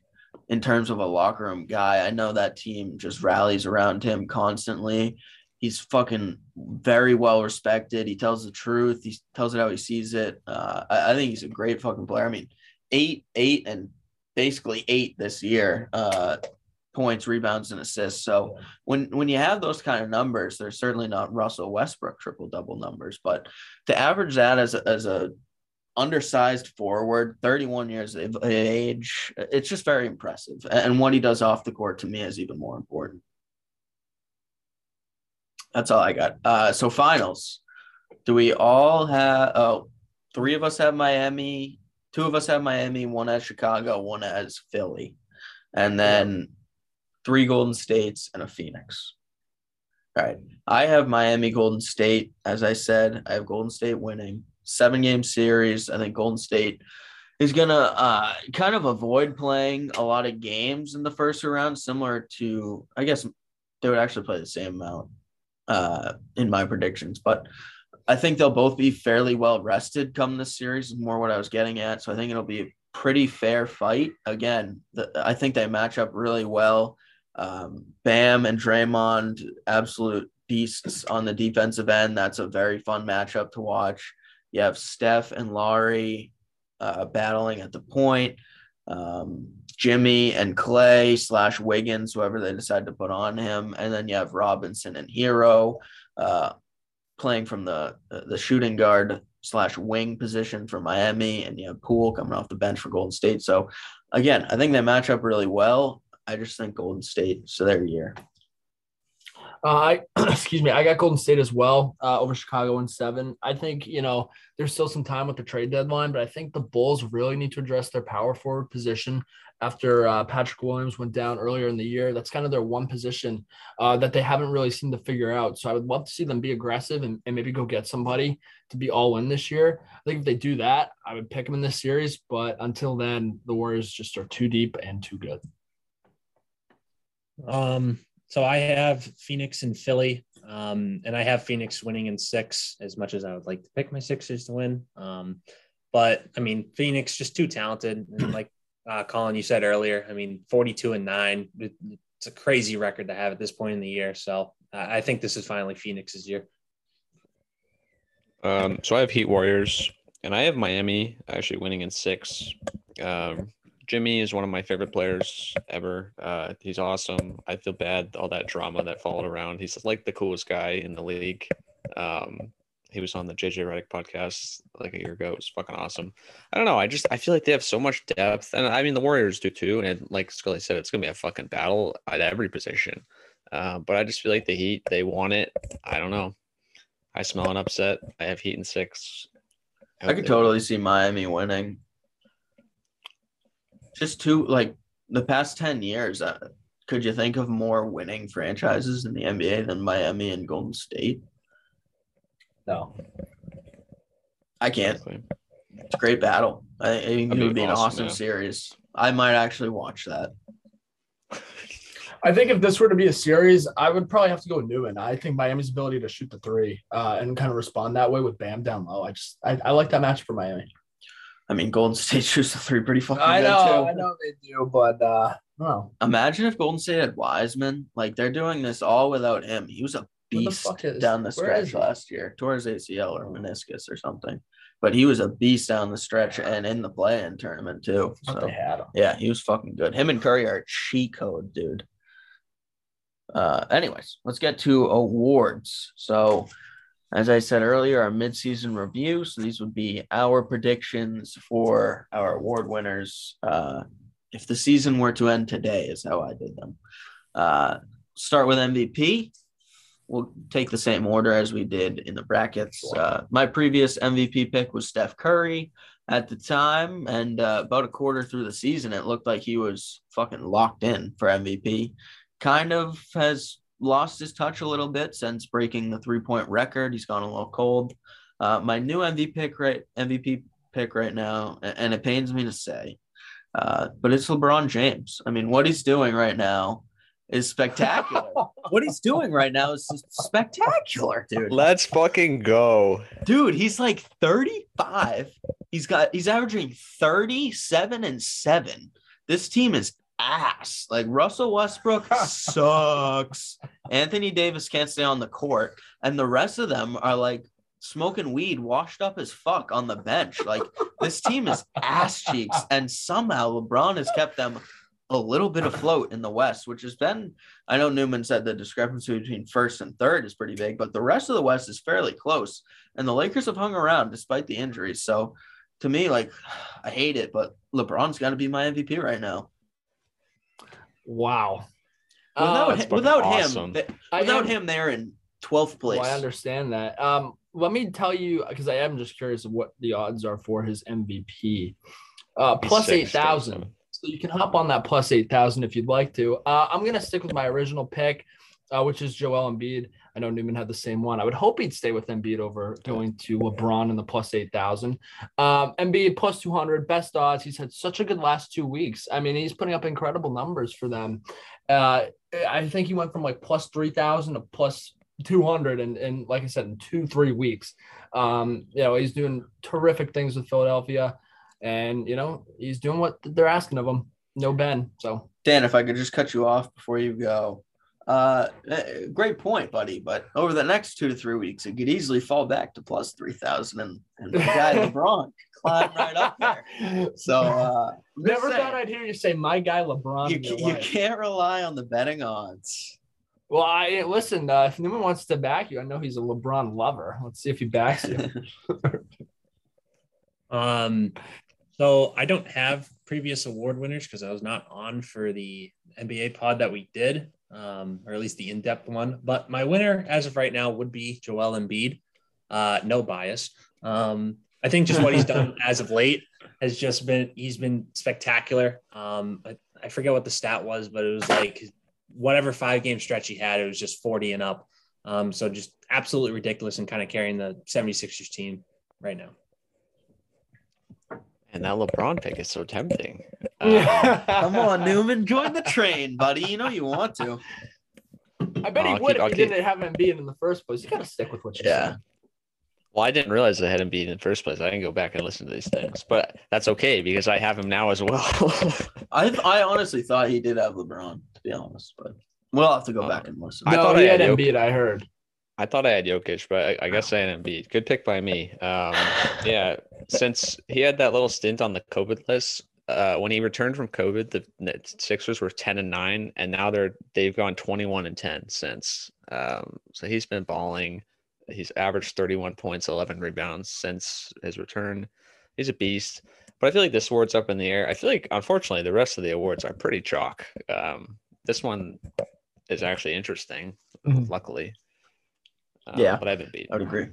in terms of a locker room guy. I know that team just rallies around him constantly. He's fucking very well respected. He tells the truth. He tells it how he sees it. Uh, I, I think he's a great fucking player. I mean, eight, eight, and basically eight this year. Uh, points, rebounds, and assists. So when when you have those kind of numbers, they're certainly not Russell Westbrook triple double numbers, but to average that as a, as a undersized forward, 31 years of age, it's just very impressive. And what he does off the court to me is even more important. That's all I got. Uh, so finals. Do we all have? Oh, three of us have Miami. Two of us have Miami, one as Chicago, one as Philly, and then three Golden States and a Phoenix. All right. I have Miami Golden State. As I said, I have Golden State winning seven game series. I think Golden State is going to uh, kind of avoid playing a lot of games in the first round, similar to, I guess they would actually play the same amount uh, in my predictions. But I think they'll both be fairly well rested come this series, is more what I was getting at. So I think it'll be a pretty fair fight. Again, the, I think they match up really well. Um, Bam and Draymond, absolute beasts on the defensive end. That's a very fun matchup to watch. You have Steph and Lowry uh, battling at the point. Um, Jimmy and Klay slash Wiggins, whoever they decide to put on him, and then you have Robinson and Herro. Uh, playing from the the shooting guard slash wing position for Miami, and you have Poole coming off the bench for Golden State. So again, I think they match up really well. I just think Golden State, so their year. Uh, I excuse me. I got Golden State as well uh, over Chicago in seven. I think you know there's still some time with the trade deadline, but I think the Bulls really need to address their power forward position after uh, Patrick Williams went down earlier in the year. That's kind of their one position uh, that they haven't really seemed to figure out. So I would love to see them be aggressive and, and maybe go get somebody to be all in this year. I think if they do that, I would pick them in this series. But until then, the Warriors just are too deep and too good. Um, so I have Phoenix and Philly, um, and I have Phoenix winning in six. As much as I would like to pick my Sixers to win, um, but I mean Phoenix just too talented, and like uh, Colin you said earlier, I mean forty-two and nine, it's a crazy record to have at this point in the year. So uh, I think this is finally Phoenix's year. Um, so I have Heat Warriors, and I have Miami actually winning in six. Um, Jimmy is one of my favorite players ever. Uh, he's awesome. I feel bad all that drama that followed around. He's like the coolest guy in the league. Um, he was on the JJ Redick podcast like a year ago. It was fucking awesome. I don't know. I just I feel like they have so much depth, and I mean the Warriors do too. And like Scully said, it's gonna be a fucking battle at every position. Uh, but I just feel like the Heat they want it. I don't know. I smell an upset. I have Heat in six. I, I could totally see Miami winning. Just two like the past ten years. Uh, could you think of more winning franchises in the NBA than Miami and Golden State? No. I can't. It's a great battle. I think it would be an awesome, awesome series. I might actually watch that. I think if this were to be a series, I would probably have to go with Newman. I think Miami's ability to shoot the three uh, and kind of respond that way with Bam down low. I just I, I like that match for Miami. I mean, Golden State shoots the three pretty fucking I know, I know they do, but uh, no. Imagine if Golden State had Wiseman. Like they're doing this all without him. He was a beast is, down the stretch last year. Towards ACL or meniscus or something. But he was a beast down the stretch and in the play-in tournament too. So yeah, he was fucking good. Him and Curry are cheat code, dude. Uh, anyways, let's get to awards. So, as I said earlier, our midseason review. So these would be our predictions for our award winners. Uh, if the season were to end today, is how I did them. Uh, start with MVP we'll take the same order as we did in the brackets. Uh, my previous MVP pick was Steph Curry at the time, and uh, about a quarter through the season, it looked like he was fucking locked in for MVP. Kind of has lost his touch a little bit since breaking the three point record. He's gone a little cold. Uh, my new MVP pick right MVP pick right now, and it pains me to say, uh, but it's LeBron James. I mean, what he's doing right now is spectacular. what he's doing right now is spectacular, dude. Let's fucking go. Dude, he's like 35. He's got he's averaging 37 and 7. This team is ass. Like Russell Westbrook sucks. Anthony Davis can't stay on the court and the rest of them are like smoking weed washed up as fuck on the bench. Like this team is ass cheeks and somehow LeBron has kept them a little bit afloat in the West, which has been, I know Newman said the discrepancy between first and third is pretty big, but the rest of the West is fairly close. And the Lakers have hung around despite the injuries. So to me, like, I hate it, but LeBron's got to be my MVP right now. Wow. Without, uh, him, without awesome. him, without him, they're in 12th place. Well, I understand that. Um, let me tell you, because I am just curious of what the odds are for his MVP. Uh, plus 8,000. So you can hop on that plus 8,000 if you'd like to. Uh, I'm going to stick with my original pick, uh, which is Joel Embiid. I know Newman had the same one. I would hope he'd stay with Embiid over going to LeBron in the plus 8,000. Um, Embiid plus 200, best odds. He's had such a good last two weeks. I mean, he's putting up incredible numbers for them. Uh, I think he went from like plus 3,000 to plus 200 and, and like I said, in two, three weeks. Um, you know, he's doing terrific things with Philadelphia and you know he's doing what they're asking of him. No Ben, so Dan, if I could just cut you off before you go. Uh, eh, great point, buddy. But over the next two to three weeks, it could easily fall back to plus three thousand, and and the guy LeBron climb right up there. So uh, never saying, thought I'd hear you say my guy LeBron. You, you can't rely on the betting odds. Well, I listen. Uh, if Newman wants to back you, I know he's a LeBron lover. Let's see if he backs you. um, so I don't have previous award winners because I was not on for the NBA pod that we did, um, or at least the in-depth one. But my winner, as of right now, would be Joel Embiid. Uh, no bias. Um, I think just what he's done as of late has just been he's been spectacular. Um, I, I forget what the stat was, but it was like whatever five game stretch he had, it was just 40 and up. Um, so just absolutely ridiculous and kind of carrying the 76ers team right now. And that LeBron pick is so tempting. Um, Come on, Newman, join the train, buddy. You know you want to. I bet he I'll would keep- I'll if he keep- didn't have Embiid in the first place. You got to stick with what you Yeah. said. Well, I didn't realize I had Embiid in the first place. I didn't go back and listen to these things, but that's okay because I have him now as well. I I honestly thought he did have LeBron, to be honest, but we'll have to go Uh, back and listen. I no, thought he I had had Jokic. Embiid. I heard. I thought I had Jokic, but I, I guess I had Embiid. Good pick by me. Um, yeah, since he had that little stint on the COVID list, uh, when he returned from COVID, the Sixers were ten and nine, and now they're they've gone twenty one and ten since. Um, so he's been balling. He's averaged thirty one points, eleven rebounds since his return. He's a beast. But I feel like this award's up in the air. I feel like, unfortunately, the rest of the awards are pretty chalk. Um, this one is actually interesting, Mhm. luckily. Uh, Yeah. but I've been beat. I would agree.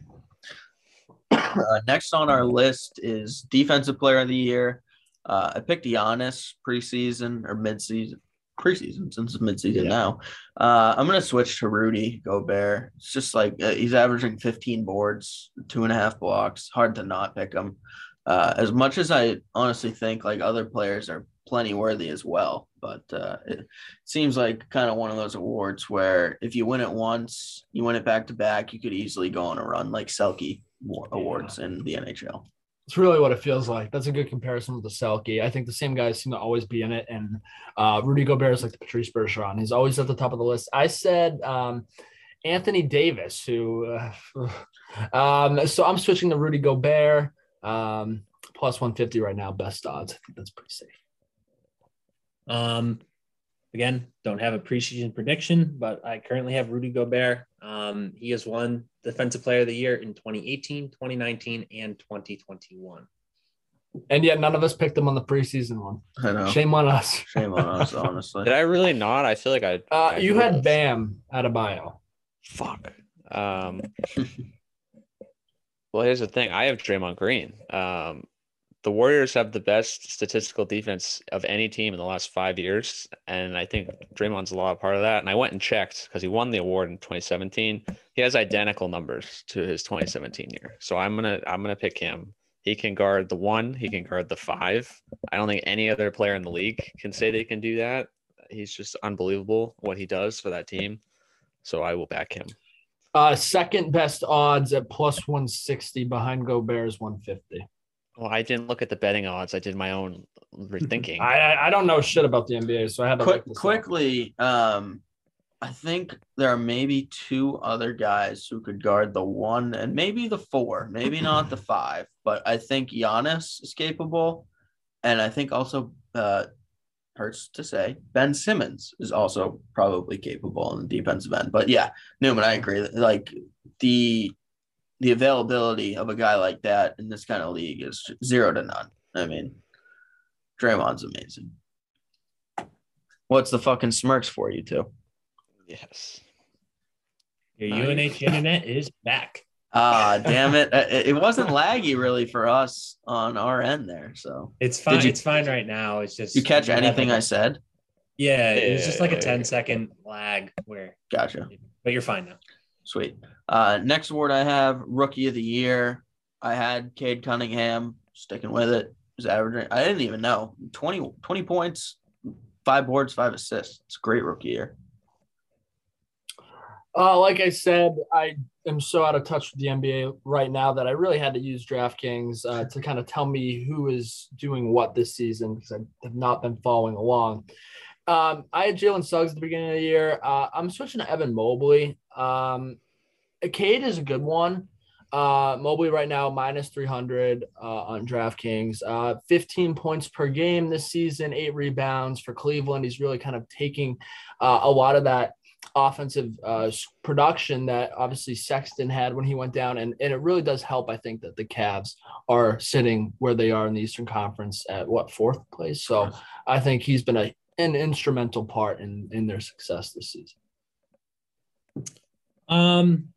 Uh, next on our list is defensive player of the year. Uh, I picked Giannis preseason or midseason. Preseason since it's midseason Yeah. now. Uh, I'm gonna switch to Rudy Gobert. It's just like uh, he's averaging 15 boards, two and a half blocks. Hard to not pick him. Uh, as much as I honestly think like other players are plenty worthy as well, but uh, it seems like kind of one of those awards where if you win it once, you win it back to back, you could easily go on a run like Selke wa- awards in the NHL. It's really what it feels like. That's a good comparison with the Selke. I think the same guys seem to always be in it, and uh, Rudy Gobert is like the Patrice Bergeron. He's always at the top of the list. I said um, Anthony Davis, who. Uh, um, so I'm switching to Rudy Gobert, um, plus 150 right now, best odds. I think that's pretty safe. Um, again, don't have a preseason prediction, but I currently have Rudy Gobert. Um, he has won Defensive Player of the Year in 2018, 2019, and 2021. And yet none of us picked him on the preseason one. I know. Shame, Shame on us. Shame on us, honestly. Did I really not? I feel like I. Uh, I you would've. had Bam out of bio. Fuck. Um. well, here's the thing. I have Draymond Green. Um, the Warriors have the best statistical defense of any team in the last five years, and I think Draymond's a lot of part of that. And I went and checked because he won the award in 2017. He has identical numbers to his 2017 year, so I'm gonna I'm gonna pick him. He can guard the one. He can guard the five. I don't think any other player in the league can say they can do that. He's just unbelievable what he does for that team. So I will back him. Uh, second best odds at plus 160 behind Gobert's 150. Well, I didn't look at the betting odds. I did my own rethinking. I, I I don't know shit about the NBA, so I had to Quick, look this up. quickly, um, I think there are maybe two other guys who could guard the one and maybe the four, maybe not the five, but I think Giannis is capable, and I think also uh, hurts to say Ben Simmons is also probably capable in the defensive end. But yeah, Newman, I agree. Like the the availability of a guy like that in this kind of league is zero to none. I mean, Draymond's amazing. What's the fucking smirks for you two? yes. Your Nice. UNH internet is back. Ah, damn it! Uh, It it wasn't laggy really for us on our end there. So, It's fine. you- it's fine right now. It's just you catch anything I said? Yeah, it was just like a Yeah. 10 second lag where, Gotcha. but you're fine now. Sweet. Uh, next award I have rookie of the year. I had Cade Cunningham sticking with it. Was averaging. I didn't even know 20, 20 points, five boards, five assists. It's a great rookie year. Uh, like I said, I am so out of touch with the NBA right now that I really had to use DraftKings uh, to kind of tell me who is doing what this season because I have not been following along. Um, I had Jalen Suggs at the beginning of the year. Uh, I'm switching to Evan Mobley. Um, Cade is a good one. Uh, Mobley right now minus 300 uh, on DraftKings. Uh, 15 points per game this season, eight rebounds for Cleveland. He's really kind of taking uh, a lot of that offensive uh, production that obviously Sexton had when he went down. And, and it really does help, I think, that the Cavs are sitting where they are in the Eastern Conference at what, fourth place? So I think he's been a, an instrumental part in, in their success this season. Um,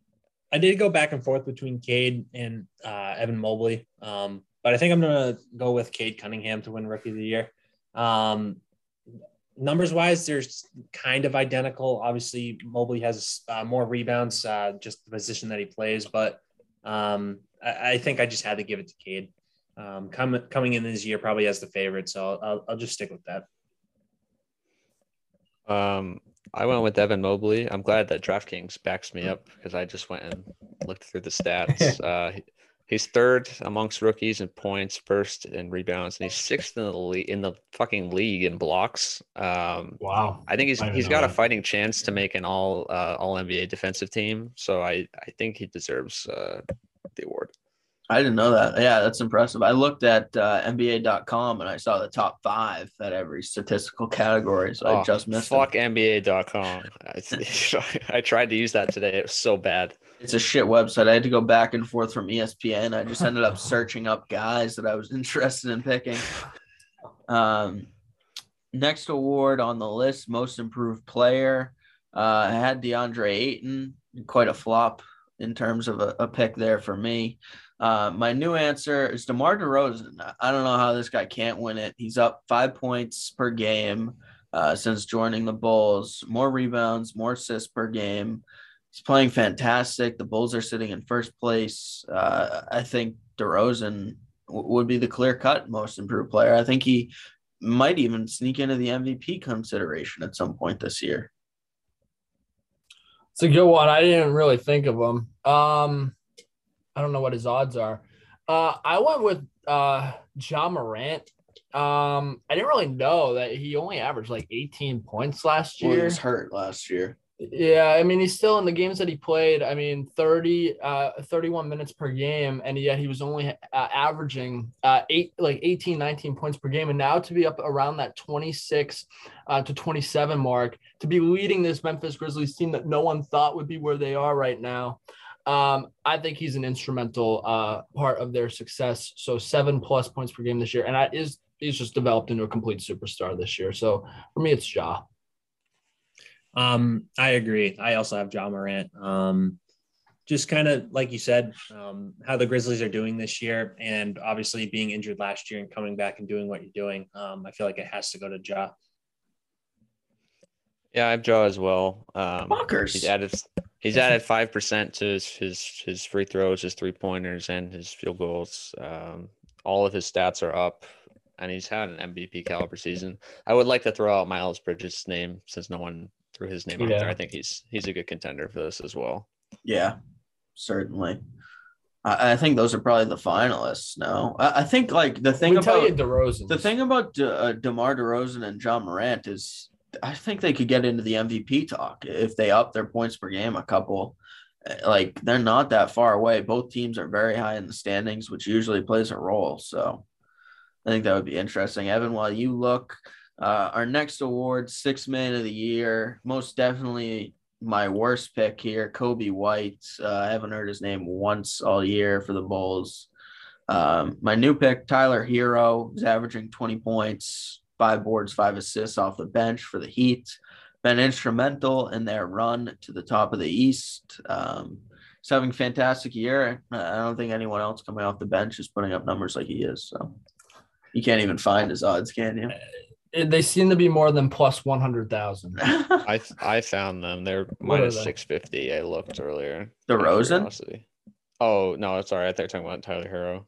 I did go back and forth between Cade and uh, Evan Mobley, um, but I think I'm gonna go with Cade Cunningham to win Rookie of the Year. Um, numbers wise, they're kind of identical. Obviously, Mobley has uh, more rebounds, uh, just the position that he plays, but um, I, I think I just had to give it to Cade. Um, coming coming in this year, probably as the favorite, so I'll, I'll just stick with that. Um, I went with Evan Mobley. I'm glad that DraftKings backs me up because I just went and looked through the stats. uh, he's third amongst rookies in points, first in rebounds, and he's sixth in the league in the fucking league in blocks. Um, Wow. I think he's I he's got a fighting chance to make an all uh, all NBA defensive team. So I I think he deserves uh, the award. I didn't know that. Yeah, that's impressive. I looked at uh, NBA.com and I saw the top five at every statistical category. So I Oh, just missed it. fuck NBA.com. I, I tried to use that today. It was so bad. It's a shit website. I had to go back and forth from ESPN. I just ended up searching up guys that I was interested in picking. Um, next award on the list, most improved player. Uh, I had DeAndre Ayton, quite a flop in terms of a, a pick there for me. Uh, my new answer is DeMar DeRozan. I don't know how this guy can't win it. He's up five points per game uh, since joining the Bulls, more rebounds, more assists per game. He's playing fantastic. The Bulls are sitting in first place. Uh, I think DeRozan w- would be the clear cut most improved player. I think he might even sneak into the MVP consideration at some point this year. It's a good one. I didn't really think of him. Um, I don't know what his odds are. Uh, I went with uh Ja Morant. Um, I didn't really know that he only averaged like 18 points last Well, he was hurt last year. Yeah, I mean, he's still in the games that he played. I mean, 30, uh, 31 minutes per game, and yet he was only uh, averaging uh, eight, like 18, 19 points per game. And now to be up around that 26 uh, to 27 mark, to be leading this Memphis Grizzlies team that no one thought would be where they are right now. Um, I think he's an instrumental uh, part of their success. So seven plus points per game this year, and that is he's just developed into a complete superstar this year. So for me, it's Ja. Um, I agree. I also have Ja Morant. Um, just kind of like you said, um, how the Grizzlies are doing this year, and obviously being injured last year and coming back and doing what you're doing. Um, I feel like it has to go to Ja. Yeah, I have Ja as well. Um, Fuckers. he's added he's added five percent to his, his his free throws, his three pointers, and his field goals. Um, all of his stats are up, and he's had an MVP caliber season. I would like to throw out Miles Bridges' name since no one threw his name out there. I think he's he's a good contender for this as well. Yeah, certainly. I, I think those are probably the finalists. No, I, I think like the thing we tell about you DeRozan. the thing about De, uh, Demar Derozan and Ja Morant is, I think they could get into the MVP talk if they up their points per game a couple. Uh, Like they're not that far away. Both teams are very high in the standings, which usually plays a role. So I think that would be interesting. Evan, while you look, uh, our next award, six man of the year, most definitely my worst pick here, Coby White. Uh, I haven't heard his name once all year for the Bulls. Um, my new pick, Tyler Herro, is averaging 20 points, five boards, five assists off the bench for the Heat. Been instrumental in their run to the top of the East. Um, he's having a fantastic year. I don't think anyone else coming off the bench is putting up numbers like he is. So you can't even find his odds, can you? They seem to be more than plus 100,000. I I found them. They're minus they? six fifty. I looked earlier. The out Rosen? curiosity. Oh no, sorry. I thought you were talking about Tyler Herro.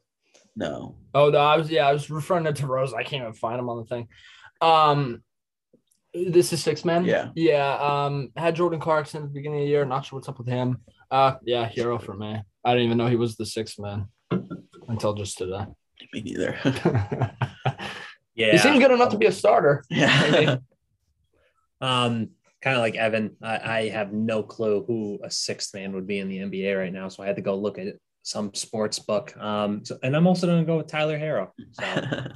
no. Oh, no, I was, yeah, I was referring to DeRozan. I can't even find him on the thing. Um, this is six men. Yeah. Yeah. Um, had Jordan Clarkson at the beginning of the year. Not sure what's up with him. Uh, yeah, Herro for me. I didn't even know he was the sixth man until just today. Me neither. Yeah. He seems good enough to be a starter. yeah. Um, kind of like Evan, I, I have no clue who a sixth man would be in the NBA right now, so I had to go look at some sports book. Um, so, and I'm also going to go with Tyler Herro. So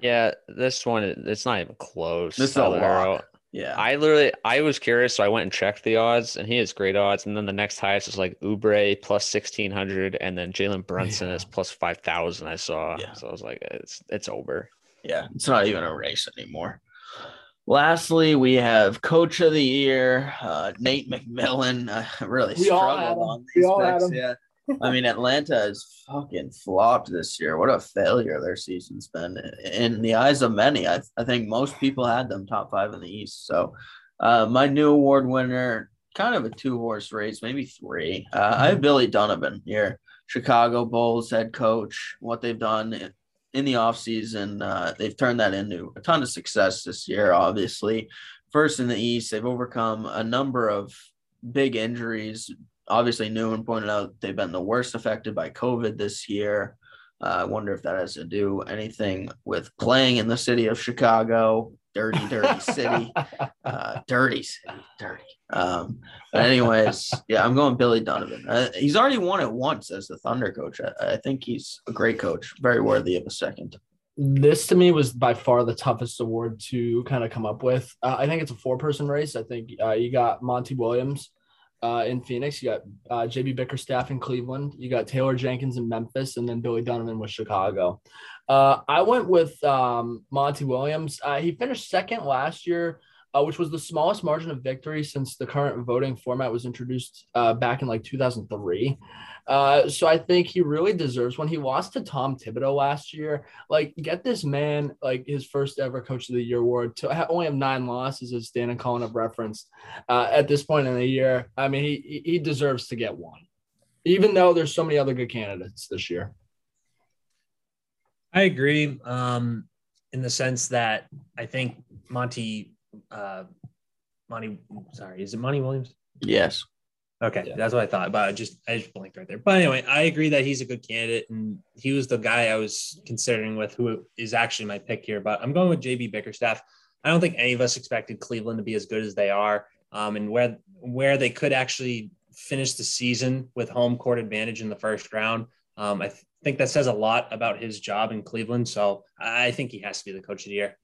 Yeah, this one it's not even close. This is a Tyler lock. Herro. Yeah. I literally I was curious, so I went and checked the odds, and he has great odds. And then the next highest is like Oubre plus sixteen hundred, and then Jalen Brunson Yeah. is plus five thousand. I saw, Yeah. so I was like, it's it's over. Yeah, it's not even a race anymore. Lastly, we have Coach of the Year, uh, Nate McMillan. I really We all had struggled him. on We these all had picks. him. Yeah, I mean Atlanta has fucking flopped this year. What a failure their season's been. In the eyes of many, I, I think most people had them top five in the East. So, uh, my new award winner, kind of a two horse race, maybe three. Uh, I have Billy Donovan here, Chicago Bulls head coach. What they've done in the offseason. Uh, they've turned that into a ton of success this year, obviously. first in the East. They've overcome a number of big injuries. Obviously, Newman pointed out they've been the worst affected by COVID this year. Uh, I wonder if that has to do anything with playing in the city of Chicago, dirty, dirty city, uh, dirty city, dirty. Um, but anyways, yeah, I'm going Billy Donovan. Uh, he's already won it once as the Thunder coach. I, I think he's a great coach, very worthy of a second. This to me was by far the toughest award to kind of come up with. Uh, I think it's a four-person race. I think uh, you got Monty Williams, uh, in Phoenix. You got uh, JB Bickerstaff in Cleveland. You got Taylor Jenkins in Memphis, and then Billy Donovan with Chicago. Uh, I went with um, Monty Williams. Uh, he finished second last year, uh, which was the smallest margin of victory since the current voting format was introduced uh, back in like 2003. Uh, so I think he really deserves when he lost to Tom Thibodeau last year. Like, get this man like his first ever Coach of the Year award. To only have nine losses, as Dan and Colin have referenced uh, at this point in the year. I mean, he he deserves to get one, even though there's so many other good candidates this year. I agree, um, in the sense that I think Monty, uh, Monty, sorry, is it Monty Williams? Yes. Okay, yeah. that's what I thought. But I just I just blinked right there. But anyway, I agree that he's a good candidate, and he was the guy I was considering with who is actually my pick here. But I'm going with JB Bickerstaff. I don't think any of us expected Cleveland to be as good as they are, um, and where where they could actually finish the season with home court advantage in the first round. Um, I th- think that says a lot about his job in Cleveland. So I think he has to be the coach of the year.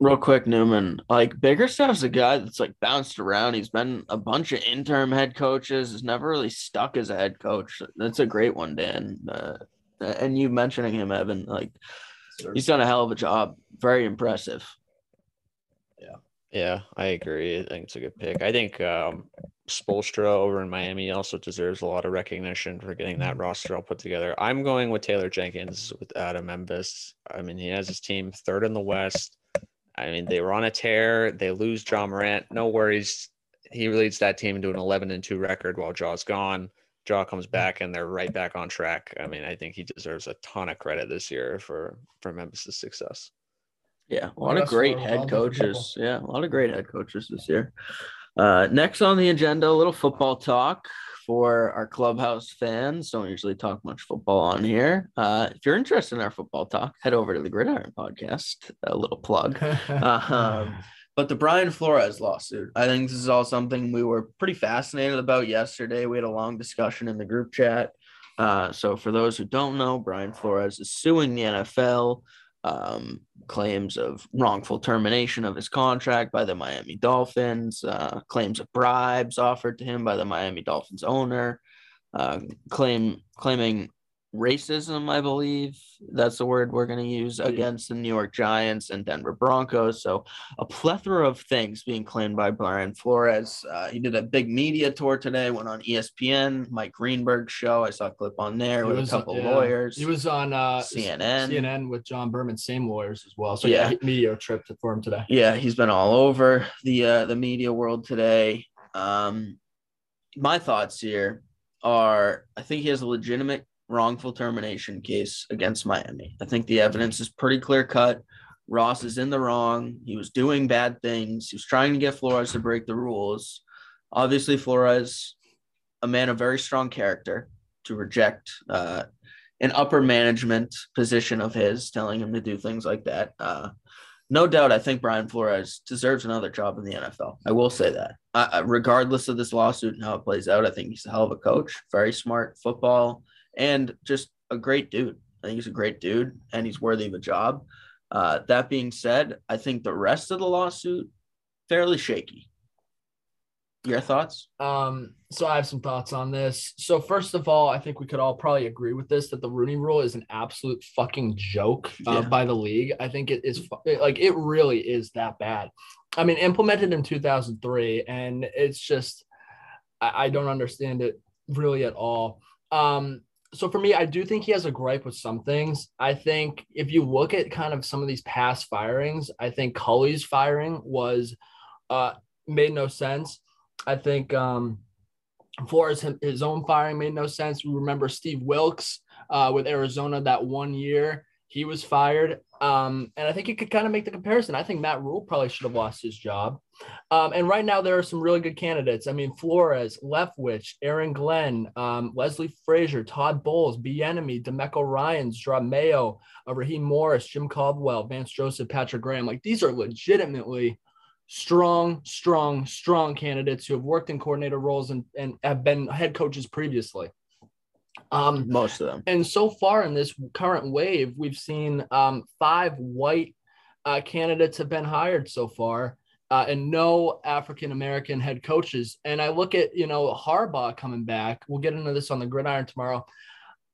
Real quick, Newman. Like Bickerstaff's a guy that's like bounced around. He's been a bunch of interim head coaches. Has never really stuck as a head coach. That's a great one, Dan. Uh, and you mentioning him, Evan, like he's done a hell of a job. Very impressive. Yeah, yeah, I agree. I think it's a good pick. I think um, Spoelstra over in Miami also deserves a lot of recognition for getting that roster all put together. I'm going with Taylor Jenkins with Adam Memphis. I mean, he has his team third in the West I mean, they were on a tear. They lose Ja Morant. No worries. He leads that team to an 11 and 2 record while Ja's gone. Ja comes back and they're right back on track. I mean, I think he deserves a ton of credit this year for for Memphis' success. Yeah, a lot of great head coaches. Yeah, a lot of great head coaches this year. Uh, next on the agenda, a little football talk for our clubhouse fans. Don't usually talk much football on here. Uh, if you're interested in our football talk, head over to the Gridiron Podcast. A little plug. um, but the Brian Flores lawsuit, I think this is all something we were pretty fascinated about yesterday. We had a long discussion in the group chat. Uh, so, for those who don't know, Brian Flores is suing the NFL um, claims of wrongful termination of his contract by the Miami Dolphins, uh, claims of bribes offered to him by the Miami Dolphins owner, uh, claim claiming racism, I believe that's the word we're going to use against the New York Giants and Denver Broncos. So a plethora of things being claimed by Brian Flores. Uh, he did a big media tour today, went on ESPN, Mike Greenberg's show. I saw a clip on there he with was, a couple yeah. lawyers. He was on uh, CNN, CNN with John Berman, same lawyers as well. So yeah, yeah media trip for him today. Yeah, he's been all over the uh, the media world today. Um, my thoughts here are I think he has a legitimate wrongful termination case against Miami. I think the evidence is pretty clear cut. Ross is in the wrong. He was doing bad things. He was trying to get Flores to break the rules. Obviously, Flores, a man of very strong character, to reject uh, an upper management position of his, telling him to do things like that. Uh, no doubt, I think Brian Flores deserves another job in the NFL. I will say that. Uh, regardless of this lawsuit and how it plays out, I think he's a hell of a coach, very smart football and just a great dude. I think he's a great dude and he's worthy of a job. Uh, that being said, I think the rest of the lawsuit fairly shaky. Your thoughts? Um, so I have some thoughts on this. So first of all, I think we could all probably agree with this that the Rooney Rule is an absolute fucking joke uh, yeah. by the league. I think it is like it really is that bad. I mean, implemented in 2003, and it's just I, I don't understand it really at all. Um, so for me, I do think he has a gripe with some things. I think if you look at kind of some of these past firings, I think Culley's firing was uh made no sense. I think um Flores his own firing made no sense. We remember Steve Wilks uh, with Arizona that one year he was fired. Um, and I think you could kind of make the comparison. I think Matt Rhule probably should have lost his job. Um, and right now there are some really good candidates. I mean, Flores, Leftwich, Aaron Glenn, um, Leslie Frazier, Todd Bowles, Bieniemy, DeMeco Ryans, Draw Mayo, uh, Raheem Morris, Jim Caldwell, Vance Joseph, Patrick Graham. Like these are legitimately strong, strong, strong candidates who have worked in coordinator roles and, and have been head coaches previously. Um, Most of them. And so far in this current wave, we've seen um, five white uh, candidates have been hired so far. Uh, and no African American head coaches. And I look at, you know, Harbaugh coming back. We'll get into this on the gridiron tomorrow.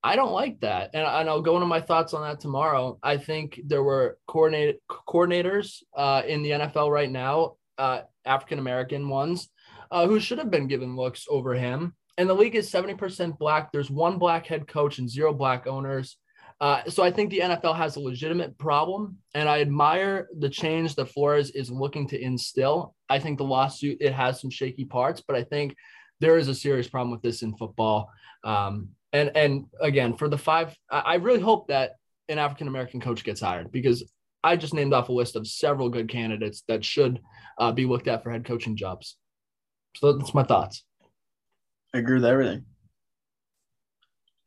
I don't like that. And, and I'll go into my thoughts on that tomorrow. I think there were coordinate, coordinators uh, in the NFL right now, uh, African American ones, uh, who should have been given looks over him and the league is 70% black. There's one black head coach and zero black owners. Uh, so I think the NFL has a legitimate problem, and I admire the change that Flores is looking to instill. I think the lawsuit it has some shaky parts, but I think there is a serious problem with this in football. Um, and and again, for the five, I really hope that an African American coach gets hired because I just named off a list of several good candidates that should uh, be looked at for head coaching jobs. So that's my thoughts. I agree with everything.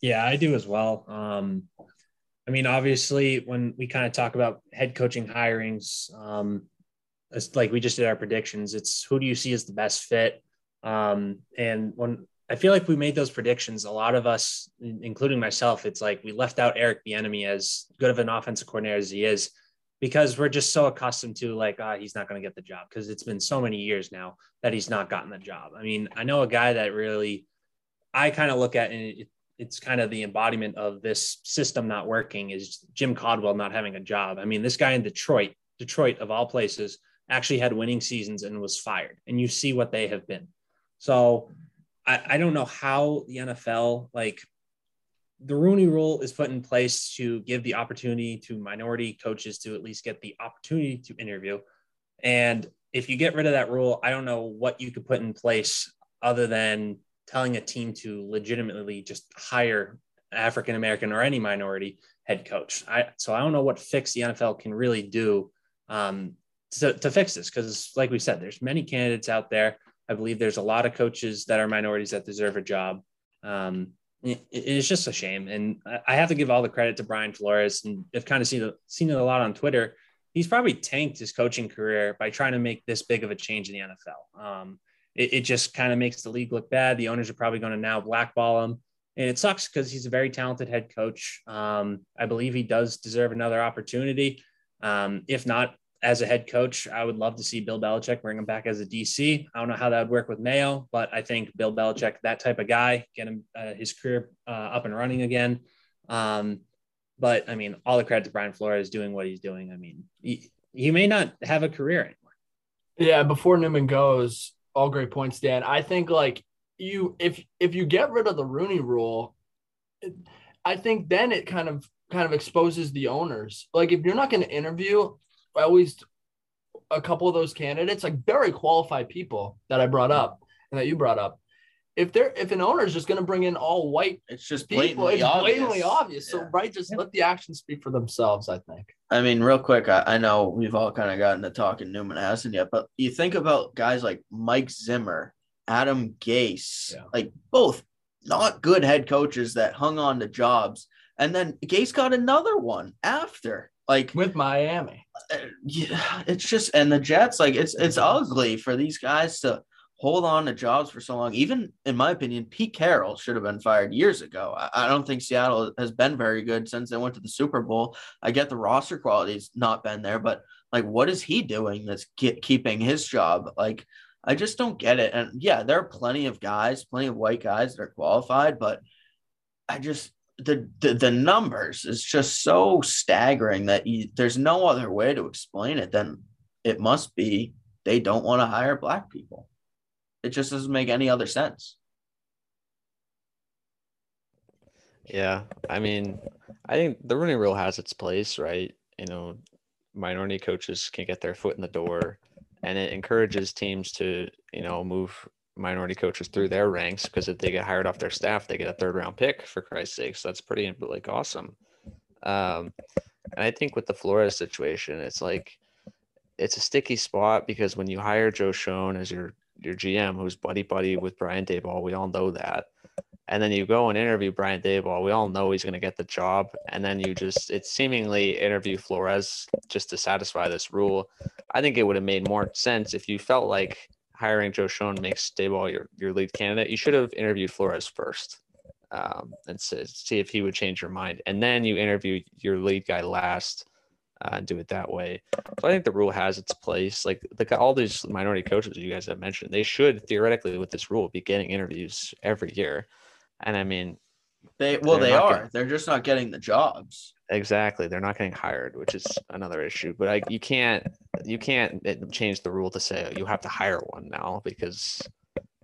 Yeah, I do as well. Um, I mean, obviously, when we kind of talk about head coaching hirings, um, it's like we just did our predictions. It's who do you see as the best fit? Um, and when I feel like we made those predictions, a lot of us, including myself, it's like we left out Eric Bieniemy as good of an offensive coordinator as he is, because we're just so accustomed to like, ah, he's not going to get the job because it's been so many years now that he's not gotten the job. I mean, I know a guy that really I kind of look at and it, it's kind of the embodiment of this system not working is Jim Caldwell not having a job. I mean, this guy in Detroit, Detroit of all places, actually had winning seasons and was fired. And you see what they have been. So I, I don't know how the NFL like the Rooney rule is put in place to give the opportunity to minority coaches to at least get the opportunity to interview. And if you get rid of that rule, I don't know what you could put in place other than telling a team to legitimately just hire African American or any minority head coach. I, so I don't know what fix the NFL can really do um, to, to fix this because, like we said, there's many candidates out there. I believe there's a lot of coaches that are minorities that deserve a job. Um, it's just a shame. And I have to give all the credit to Brian Flores, and I've kind of seen seen it a lot on Twitter. He's probably tanked his coaching career by trying to make this big of a change in the NFL. Um, it, it just kind of makes the league look bad. The owners are probably going to now blackball him. And it sucks because he's a very talented head coach. Um, I believe he does deserve another opportunity. Um, if not, as a head coach, I would love to see Bill Belichick bring him back as a DC. I don't know how that would work with Mayo, but I think Bill Belichick, that type of guy, get him uh, his career uh, up and running again. Um, but I mean, all the credit to Brian Flores doing what he's doing. I mean, he, he may not have a career anymore. Yeah, before Newman goes, all great points, Dan. I think like you, if if you get rid of the Rooney Rule, I think then it kind of kind of exposes the owners. Like if you're not going to interview at least a couple of those candidates, like very qualified people that I brought up and that you brought up. If they're if an owner is just going to bring in all white, it's just blatantly people, it's blatantly obvious. Yeah. So right, just let the actions speak for themselves. I think. I mean, real quick, I, I know we've all kind of gotten to talking. Newman hasn't yet, but you think about guys like Mike Zimmer, Adam Gase, yeah. like both not good head coaches that hung on to jobs, and then Gase got another one after like with Miami. Uh, yeah, it's just and the Jets like it's it's ugly for these guys to hold on to jobs for so long. Even in my opinion, Pete Carroll should have been fired years ago. I, I don't think Seattle has been very good since they went to the Super Bowl. I get the roster quality's not been there, but like what is he doing that's get, keeping his job? Like I just don't get it. And yeah, there are plenty of guys, plenty of white guys that are qualified, but I just the, the the numbers is just so staggering that you, there's no other way to explain it than it must be they don't want to hire black people. It just doesn't make any other sense. Yeah, I mean, I think the Rooney Rule has its place, right? You know, minority coaches can get their foot in the door, and it encourages teams to, you know, move minority coaches through their ranks because if they get hired off their staff, they get a third round pick for Christ's sake. So that's pretty like awesome. Um, And I think with the Flores situation, it's like it's a sticky spot because when you hire Joe Schoen as your your GM, who's buddy buddy with Brian Daboll, we all know that. And then you go and interview Brian Daboll. We all know he's going to get the job. And then you just, it's seemingly interview Flores just to satisfy this rule. I think it would have made more sense if you felt like hiring Joe Schoen makes Daboll your, your lead candidate. You should have interviewed Flores first um, and see if he would change your mind. And then you interview your lead guy last uh, and do it that way. So I think the rule has its place. Like the, all these minority coaches you guys have mentioned, they should theoretically with this rule be getting interviews every year. And I mean, they well they are. Getting, they're just not getting the jobs. Exactly, they're not getting hired, which is another issue. But I, you can't you can't eh, change the rule to say you have to hire one now because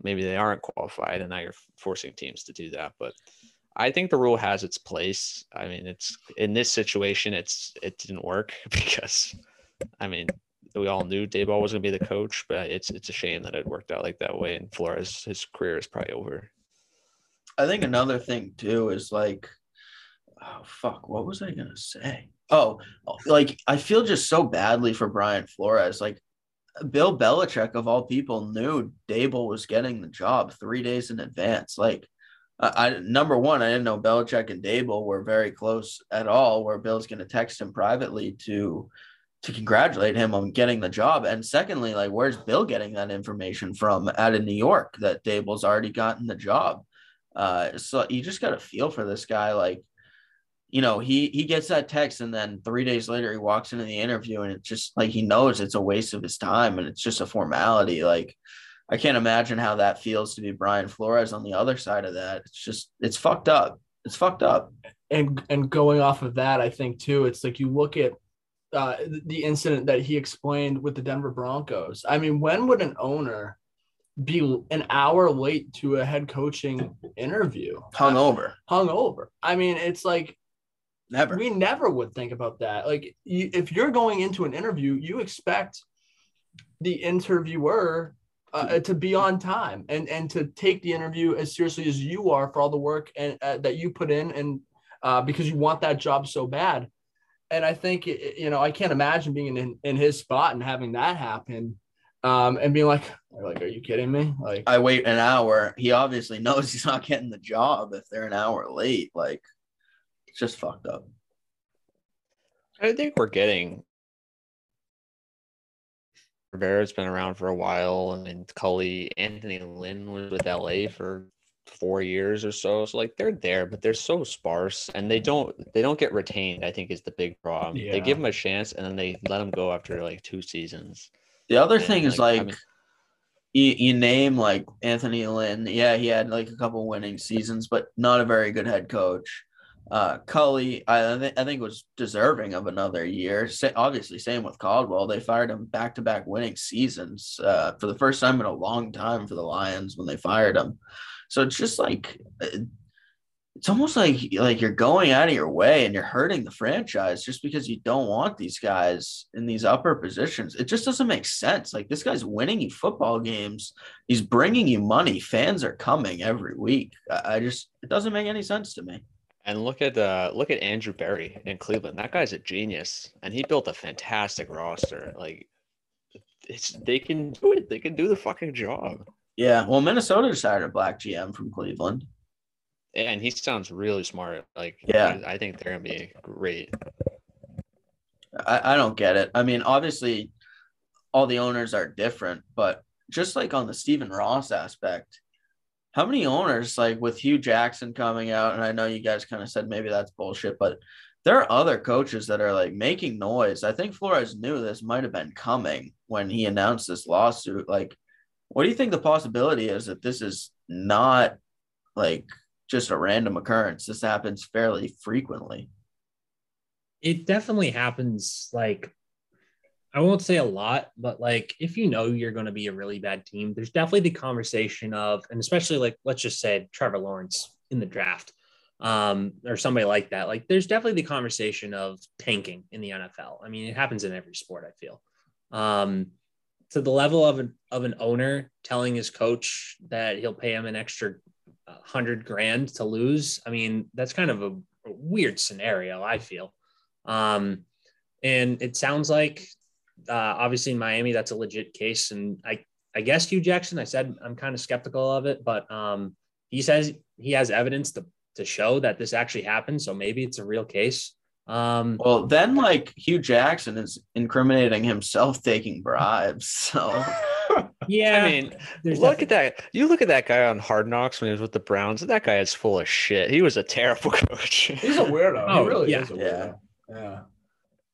maybe they aren't qualified, and now you're forcing teams to do that. But I think the rule has its place. I mean, it's in this situation, it's it didn't work because, I mean, we all knew Daboll was going to be the coach, but it's it's a shame that it worked out like that way. And Flores, his career is probably over. I think another thing too is like, oh fuck, what was I gonna say? Oh, like I feel just so badly for Brian Flores. Like Bill Belichick of all people knew Daboll was getting the job three days in advance. Like I number one, I didn't know Belichick and Daboll were very close at all. Where Bill's going to text him privately to to congratulate him on getting the job. And secondly, like where's Bill getting that information from out of New York that Daboll's already gotten the job? Uh, so you just got to feel for this guy. Like, you know, he he gets that text, and then three days later he walks into the interview, and it's just like he knows it's a waste of his time, and it's just a formality. Like I can't imagine how that feels to be Brian Flores on the other side of that. It's just it's fucked up. It's fucked up. And and going off of that, I think too, it's like you look at uh, the incident that he explained with the Denver Broncos. I mean, when would an owner be an hour late to a head coaching interview? Hung over. Hung over. I mean, it's like never. We never would think about that. Like, you, if you're going into an interview, you expect the interviewer uh, to be on time and and to take the interview as seriously as you are for all the work and uh, that you put in and uh, because you want that job so bad. And i think you know i can't imagine being in in his spot and having that happen um, and being like like are you kidding me? Like i wait an hour. He obviously knows he's not getting the job if they're an hour late. Like it's just fucked up i think we're getting Rivera's been around for a while, and then Culley, Anthony Lynn was with LA for four years or so. So like they're there, but they're so sparse, and they don't they don't get retained. I think is the big problem. Yeah. They give them a chance, and then they let them go after like two seasons. The other and, thing is like. I mean, you, you name like Anthony Lynn, yeah, he had like a couple winning seasons, but not a very good head coach. Uh, Culley, I, th- I think was deserving of another year. Sa- obviously, same with Caldwell. They fired him back to back winning seasons uh, for the first time in a long time for the Lions when they fired him. So it's just like uh, it's almost like like you're going out of your way and you're hurting the franchise just because you don't want these guys in these upper positions. It just doesn't make sense. Like this guy's winning you football games. He's bringing you money. Fans are coming every week. I, I just it doesn't make any sense to me. And look at uh look at Andrew Berry in Cleveland. That guy's a genius, and he built a fantastic roster. Like, it's they can do it. They can do the fucking job. Yeah. Well, Minnesota just hired a black GM from Cleveland. And he sounds really smart. Like, yeah, I think they're gonna be great. I, I don't get it. I mean, obviously, all the owners are different, but just like on the Stephen Ross aspect, how many owners like with Hue Jackson coming out, and I know you guys kind of said maybe that's bullshit, but there are other coaches that are like making noise. I think Flores knew this might have been coming when he announced this lawsuit. Like, what do you think the possibility is that this is not like just a random occurrence? This happens fairly frequently. It definitely happens like I won't say a lot, but like if you know you're going to be a really bad team, there's definitely the conversation of, and especially like let's just say Trevor Lawrence in the draft, um, or somebody like that. Like there's definitely the conversation of tanking in the NFL. I mean, it happens in every sport. I feel. Um, to the level of an of an owner telling his coach that he'll pay him an extra uh, hundred grand to lose. I mean, that's kind of a, a weird scenario. I feel. Um, and it sounds like uh, obviously in Miami that's a legit case, and I I guess Hue Jackson. I said I'm kind of skeptical of it, but um, he says he has evidence to to show that this actually happened, so maybe it's a real case. Um, Well, then like Hue Jackson is incriminating himself taking bribes. So yeah, I mean, there's look at that. You look at that guy on Hard Knocks when he was with the Browns. That guy is full of shit. He was a terrible coach. He's a weirdo. Oh, he really yeah. is a weirdo. Yeah.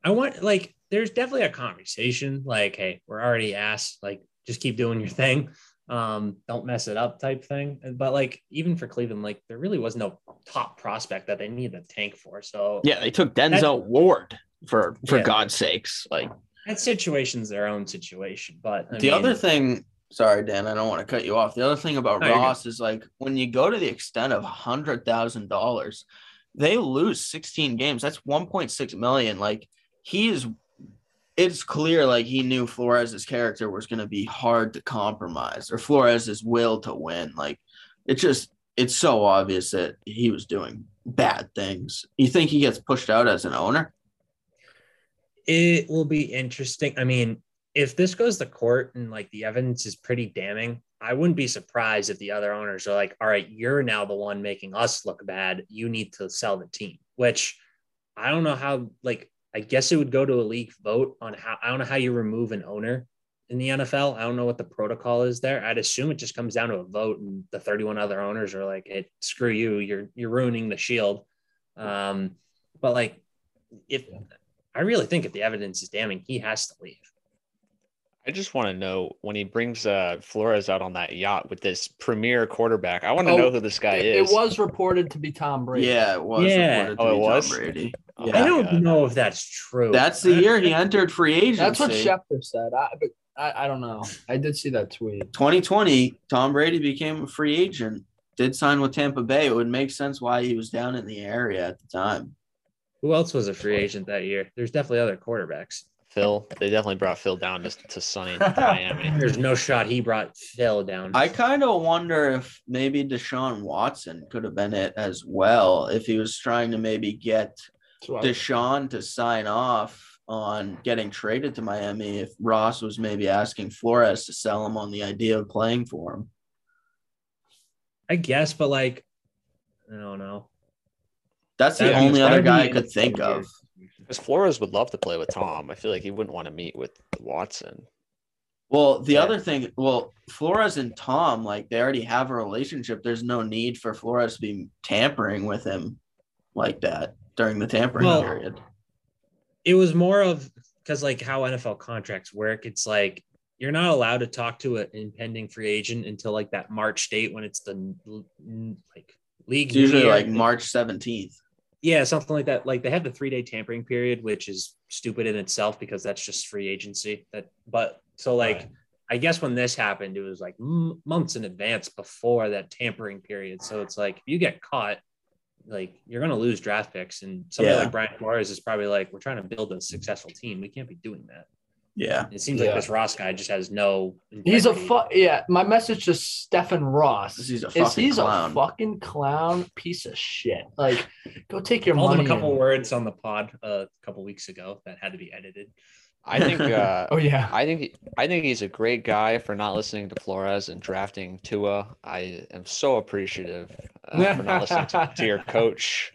I want like there's definitely a conversation like, hey, we're already asked, like just keep doing your thing. Um, don't mess it up type thing. But like even for Cleveland, like there really was no top prospect that they needed a tank for. So yeah, they took Denzel Ward for for Yeah. God's sakes. Like that situation's their own situation. But I the mean, other thing, sorry, Dan, I don't want to cut you off. The other thing about No, Ross is like when you go to the extent of hundred thousand dollars, they lose 16 games. That's 1.6 million. Like he is it's clear like he knew Flores's character was gonna be hard to compromise or Flores's will to win. Like it just it's so obvious that he was doing bad things. You think he gets pushed out as an owner? it will be interesting. I mean, if this goes to court and like the evidence is pretty damning, I wouldn't be surprised if the other owners are like, all right, you're now the one making us look bad. You need to sell the team, which I don't know how, like, I guess it would go to a league vote on how, I don't know how you remove an owner in the NFL. I don't know what the protocol is there. I'd assume it just comes down to a vote and the 31 other owners are like, hey, screw you. You're, you're ruining the shield. Um, but like, if I really think if the evidence is damning, he has to leave. I just want to know when he brings uh, Flores out on that yacht with this premier quarterback. I want to Oh, know who this guy It, is. it was reported to be Tom Brady. Yeah, it was Yeah. reported to Oh, it was? Tom Brady. Oh, Yeah. I don't God. know if that's true. That's the year he entered free agency. That's what Schefter said. I, but I, I don't know. I did see that tweet. 2020, Tom Brady became a free agent. Did sign with Tampa Bay. It would make sense why he was down in the area at the time. Who else was a free agent that year? There's definitely other quarterbacks. Phil. They definitely brought Phil down to, to sunny Miami. There's no shot he brought Phil down. I kind of wonder if maybe Deshaun Watson could have been it as well. If he was trying to maybe get Deshaun to sign off on getting traded to Miami, if Ross was maybe asking Flores to sell him on the idea of playing for him. I guess, but like, I don't know. That's the That'd only other guy I could think of. Because Flores would love to play with Tom. I feel like he wouldn't want to meet with Watson. Well, the Yeah. other thing, well, Flores and Tom, like they already have a relationship. There's no need for Flores to be tampering with him like that during the tampering Well, period. It was more of because like how NFL contracts work. It's like you're not allowed to talk to an impending free agent until like that March date when it's the like league. It's usually year. like March 17th. Yeah, something like that. Like they have the three day tampering period, which is stupid in itself because that's just free agency. That, but so like, Right. I guess when this happened, it was like m- months in advance before that tampering period. So it's like if you get caught, like you're gonna lose draft picks, and somebody Yeah. like Brian Flores is probably like, we're trying to build a successful team. We can't be doing that. Yeah. It seems Yeah. like this Ross guy just has no. He's a integrity. fu- yeah. My message to Stephen Ross He's a is fucking he's clown. a fucking clown piece of shit. Like, go take your Called him money. a couple and- words on the pod uh, a couple weeks ago that had to be edited. I think. Uh, Oh yeah. I think. I think he's a great guy for not listening to Flores and drafting Tua. I am so appreciative uh, for not listening to, to your coach.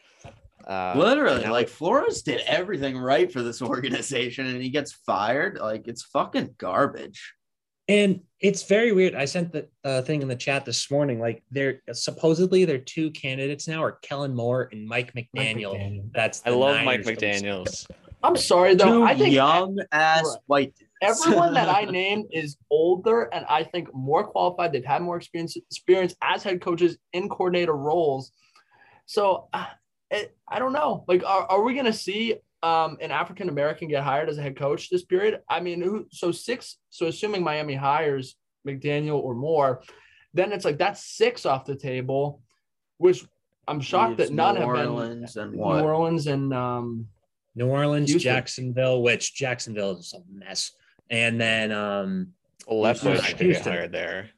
Uh, Literally, like Flores did everything right for this organization and he gets fired. Like it's fucking garbage. And it's very weird. I sent the uh, thing in the chat this morning. Like, they're supposedly their two candidates now are Kellen Moore and Mike Mike McDaniel. McDaniel. That's I love Mike Niners coach. McDaniel's. I'm sorry though. Two I think young ass white everyone that I named is older and I think more qualified. They've had more experience experience as head coaches in coordinator roles. So uh, it, I don't know. Like, are, are we going to see um, an African American get hired as a head coach this period? I mean, who? So six. So assuming Miami hires McDaniel or Moore, then it's like that's six off the table, which I'm shocked that none New have been Orleans and New what? Orleans and um, New Orleans, Houston. Jacksonville, which Jacksonville is a mess. And then, um, Leftwich could get Houston. hired there.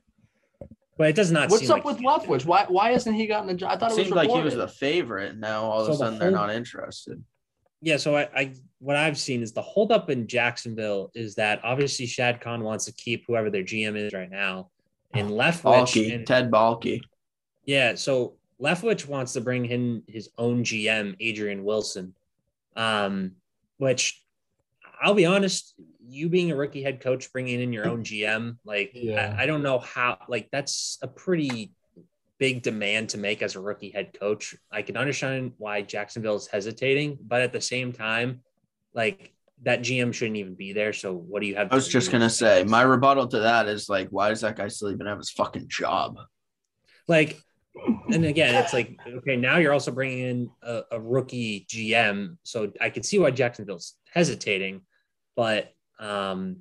But it does not what's seem up like with Leftwich? Why why hasn't he gotten a job? I thought it Seemed was like he was reported. the favorite. Now all of So a the sudden they're not interested. yeah, so I, I what I've seen is the holdup in Jacksonville is that obviously Shad Khan wants to keep whoever their GM is right now, and Leftwich Baalke, and Ted Baalke. Yeah, so Leftwich wants to bring in his own GM, Adrian Wilson, um, which I'll be honest, you being a rookie head coach, bringing in your own GM, like Yeah. I, I don't know how, like that's a pretty big demand to make as a rookie head coach. I can understand why Jacksonville is hesitating, but at the same time, like that GM shouldn't even be there. So what do you have? I was to just gonna say my rebuttal to that is like, why does that guy still even have his fucking job? like and again it's like okay now you're also bringing in a, a rookie gm so i can see why jacksonville's hesitating but um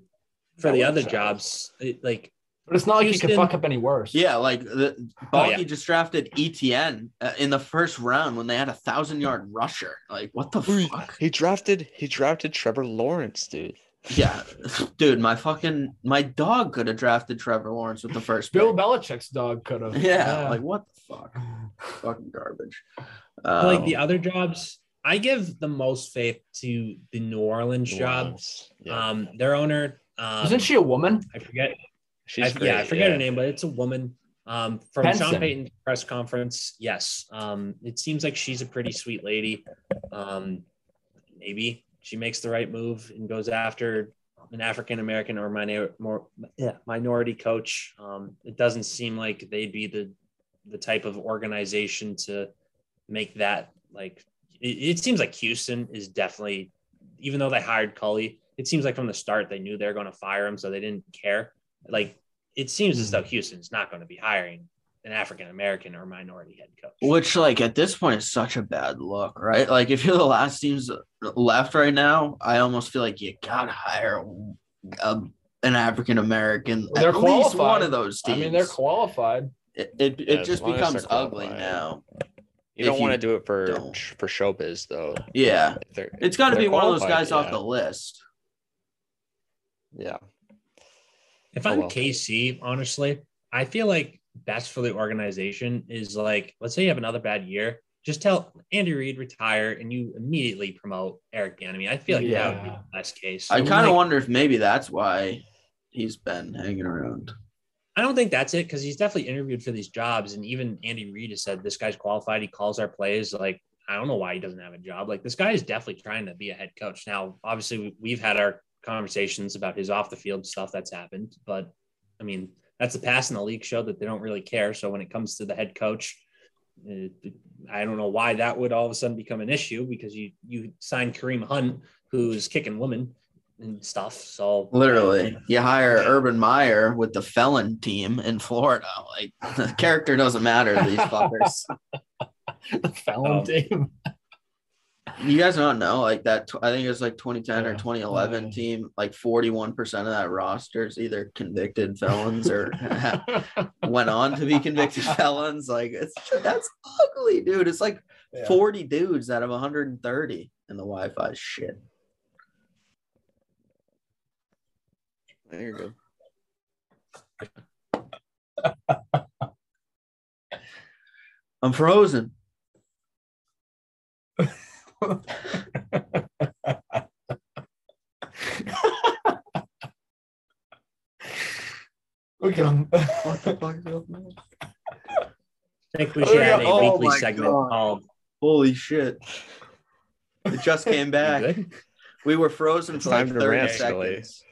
for That the other jobs it, like But it's not like you Houston- can fuck up any worse. Yeah, like the Oh, Baalke yeah. just drafted ETN uh, in the first round when they had a thousand yard rusher. Like, what the fuck? He drafted he drafted Trevor Lawrence, dude. Yeah, dude, my fucking my dog could have drafted Trevor Lawrence with the first Bill pick. Belichick's dog could have. Yeah, like what the fuck? Fucking garbage. Um, like the other jobs i give the most faith to the new orleans job Lawrence. Yeah. um their owner um Isn't she a woman? i forget She's I, yeah, I great, forget her name, but it's a woman. Um, from Benson. Sean Payton's press conference, yes. Um, it seems like she's a pretty sweet lady. Um, maybe she makes the right move and goes after an African American or minor, more yeah, minority coach. Um, it doesn't seem like they'd be the the type of organization to make that like. It, it seems like Houston is definitely, even though they hired Culley, it seems like from the start they knew they were going to fire him, so they didn't care like it seems as though hmm. Houston's not going to be hiring an African American or minority head coach. Which, like, at this point, is such a bad look, right? Like, if you're the last teams left right now, I almost feel like you gotta hire a, an African American. They're at least one of those I teams. mean, they're qualified. it it, it Yeah, just becomes ugly qualified. now. You if don't want to do it for don't. for showbiz though. Yeah, it's got to be one of those qualified, guys off the list. Yeah. If Oh, I'm well. KC, honestly, I feel like best for the organization is like, let's say you have another bad year, just tell Andy Reid retire and you immediately promote Eric Bieniemy. I feel like that would be the best case. I kind of make- wonder if maybe that's why he's been hanging around. I don't think that's it because he's definitely interviewed for these jobs, and even Andy Reid has said this guy's qualified. He calls our plays. Like I don't know why he doesn't have a job. Like this guy is definitely trying to be a head coach. Now, obviously, we- we've had our conversations about his off the field stuff that's happened, but I mean that's the past in the league show that they don't really care. So when it comes to the head coach, uh, I don't know why that would all of a sudden become an issue because you you signed Kareem Hunt, who's kicking women and stuff. So Literally, you hire Urban Meyer with the felon team in Florida. Like the character doesn't matter these fuckers. The felon Um, team. You guys don't know like that. I think it was like 2010 or 2011 Yeah. team. Like 41 percent of that roster is either convicted felons or went on to be convicted felons. Like it's that's ugly, dude. It's like Yeah. 40 dudes out of 130 in the Wi-Fi shit. You're good. I'm frozen. Look at. What the fuck? is up, man? I think we oh, should have a Oh weekly segment God. called Holy shit! It just came back. We were frozen for like 30 seconds.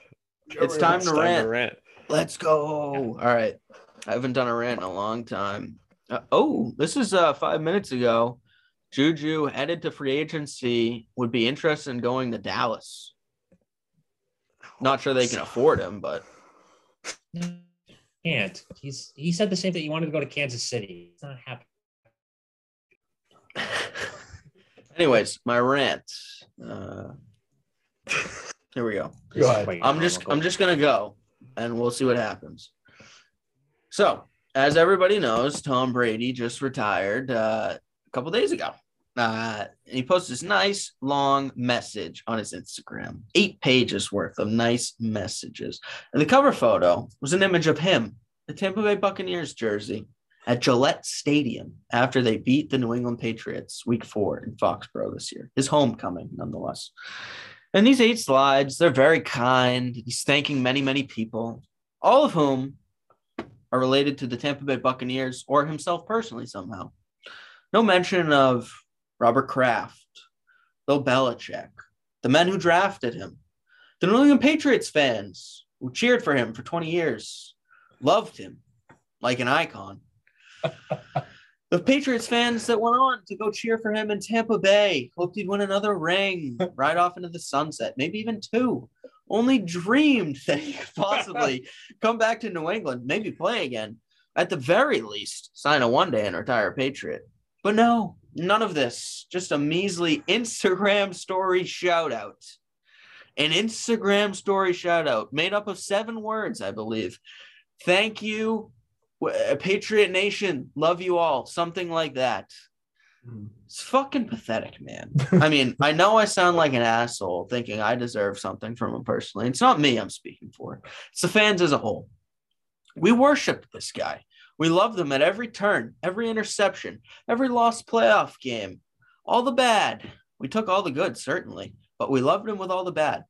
It's time It's to time rant. to rant. Let's go. All right. I haven't done a rant in a long time. Uh, oh, this is uh five minutes ago. Juju headed to free agency would be interested in going to Dallas. Not sure they can afford him, but Can't. He's he said the same thing. He wanted to go to Kansas City. It's not happening. anyways, my rant. Uh, here we go. Go ahead. I'm just I'm just gonna go and we'll see what happens. So, as everybody knows, Tom Brady just retired uh, a couple days ago. Uh, and he posted this nice long message on his Instagram, eight pages worth of nice messages. And the cover photo was an image of him, the Tampa Bay Buccaneers jersey. at Gillette Stadium after they beat the New England Patriots week four in Foxborough this year. His homecoming, nonetheless. And these eight slides, they're very kind. He's thanking many, many people, all of whom are related to the Tampa Bay Buccaneers or himself personally somehow. No mention of Robert Kraft, Bill Belichick, the men who drafted him, the New England Patriots fans who cheered for him for 20 years, loved him like an icon. the Patriots fans that went on to go cheer for him in Tampa Bay, hoped he'd win another ring right off into the sunset, maybe even two. Only dreamed that he could possibly come back to New England, maybe play again. At the very least, sign a one day and retire a Patriot. But no, none of this. Just a measly Instagram story shout out. An Instagram story shout out made up of seven words, I believe. Thank you, Patriot Nation. Love you all. Something like that. Hmm. It's fucking pathetic, man. I mean, I know I sound like an asshole thinking I deserve something from him personally. It's not me I'm speaking for, it's the fans as a whole. We worshiped this guy. We loved him at every turn, every interception, every lost playoff game, all the bad. We took all the good, certainly, but we loved him with all the bad.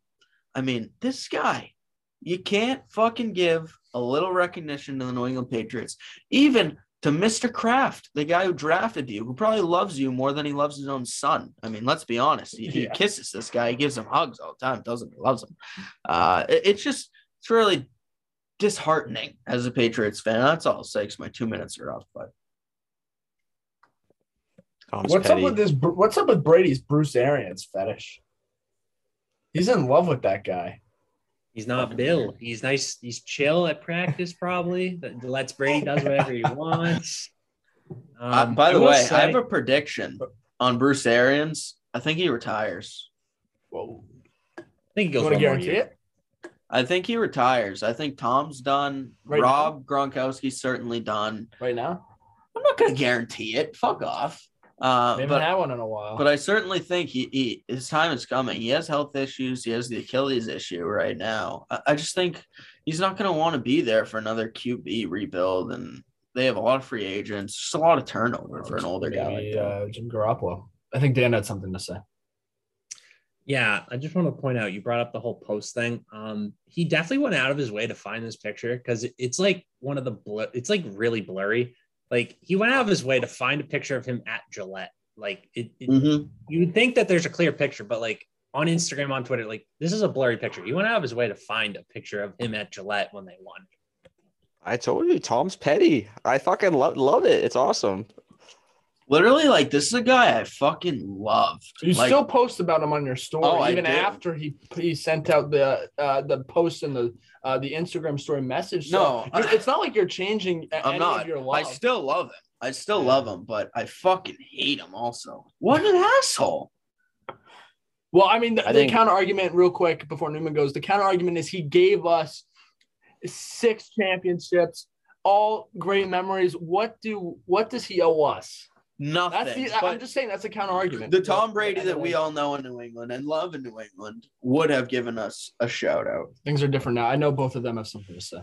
I mean, this guy, you can't fucking give a little recognition to the New England Patriots, even to Mr. Kraft, the guy who drafted you, who probably loves you more than he loves his own son. I mean, let's be honest. He, he kisses this guy, he gives him hugs all the time, doesn't he? Loves him. Uh, it- it's just, it's really disheartening as a Patriots fan. That's all I'll say 'cause my two minutes are up. But Tom's What's petty. up with this? What's up with Brady's Bruce Arians fetish? He's in love with that guy. He's not Bill. He's nice. He's chill at practice, probably. That lets Brady does whatever he wants. uh, Um, by the will way, I have a prediction on Bruce Arians. I think he retires. Whoa. I think he goes one more year. it? I think he retires. I think Tom's done. Right Rob Gronkowski's certainly done. Right now? I'm not going to guarantee it. Fuck off. Uh, They haven't but had one in a while. but I certainly think he, he his time is coming. He has health issues. He has the Achilles issue right now. I, I just think he's not going to want to be there for another QB rebuild, and they have a lot of free agents. Just a lot of turnover for an older guy like uh, Jim Garoppolo. I think Dan had something to say. Yeah, I just want to point out you brought up the whole post thing. Um, he definitely went out of his way to find this picture because it's like one of the bl- it's like really blurry. Like he went out of his way to find a picture of him at Gillette. Like it, it Mhm. you would think that there's a clear picture, but like on Instagram, on Twitter, like this is a blurry picture. He went out of his way to find a picture of him at Gillette when they won. I told you, Tom's petty. I fucking love love it. It's awesome. Literally, like this is a guy I fucking loved. You Like, still post about him on your story, Oh, even after he he sent out the uh, the post and the uh, the Instagram story message. So No, I- it's not like you're changing I'm any not. of your I still love him. I still love him, but I fucking hate him also. What an asshole. Well, I mean, the, I the think- counter argument, real quick, before Newman goes, the counter argument is he gave us six championships, all great memories. What do what does he owe us? Nothing. That's the, I'm just saying that's a counter argument. the Tom Brady that we all know in New England and love in New England would have given us a shout out. things are different now. I know both of them have something to say.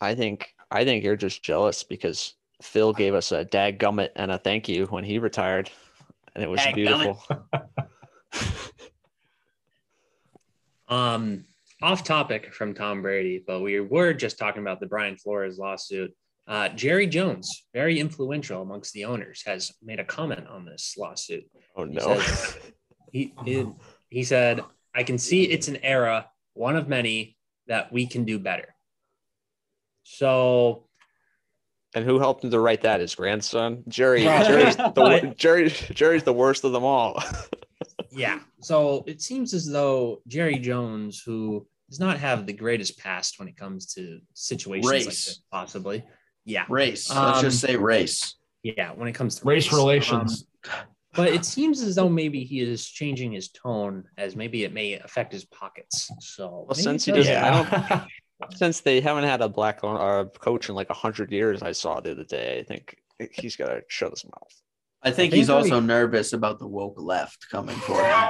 I think I think you're just jealous because Phil gave us a dag gummit and a thank you when he retired, and it was Dadgummit. beautiful. Um, off topic from Tom Brady, but we were just talking about the Brian Flores lawsuit. Uh, Jerry Jones, very influential amongst the owners, has made a comment on this lawsuit. Oh He no! says- he it, he said, "I can see it's an era, one of many that we can do better." So and who helped him to write that? His grandson, Jerry. Jerry's the But- Jerry. Jerry's the worst of them all. yeah, so it seems as though Jerry Jones, who does not have the greatest past when it comes to situations like this, possibly, yeah, Race. Let's just Um, say race. yeah, when it comes to Race relations. Um, but it seems as though maybe he is changing his tone, as maybe it may affect his pockets. So maybe since he does- doesn't- yeah. Since they haven't had a black uh, coach in like a hundred years, I saw the other day. I think he's got to shut his mouth. I think think he's we- also nervous about the woke left coming for him.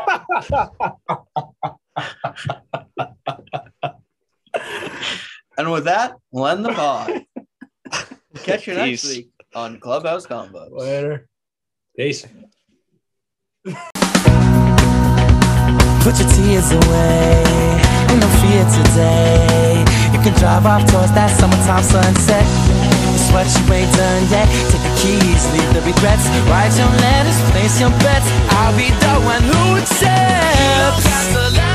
and with that, we'll end the pod. Catch you next Peace. week. on Clubhouse Combos. Later. Peace. Put your tears away, ain't no fear today. You can drive off towards that summertime sunset. It's what you ain't done yet. Take the keys, leave the regrets. Write your letters, place your bets. I'll be the one who accepts.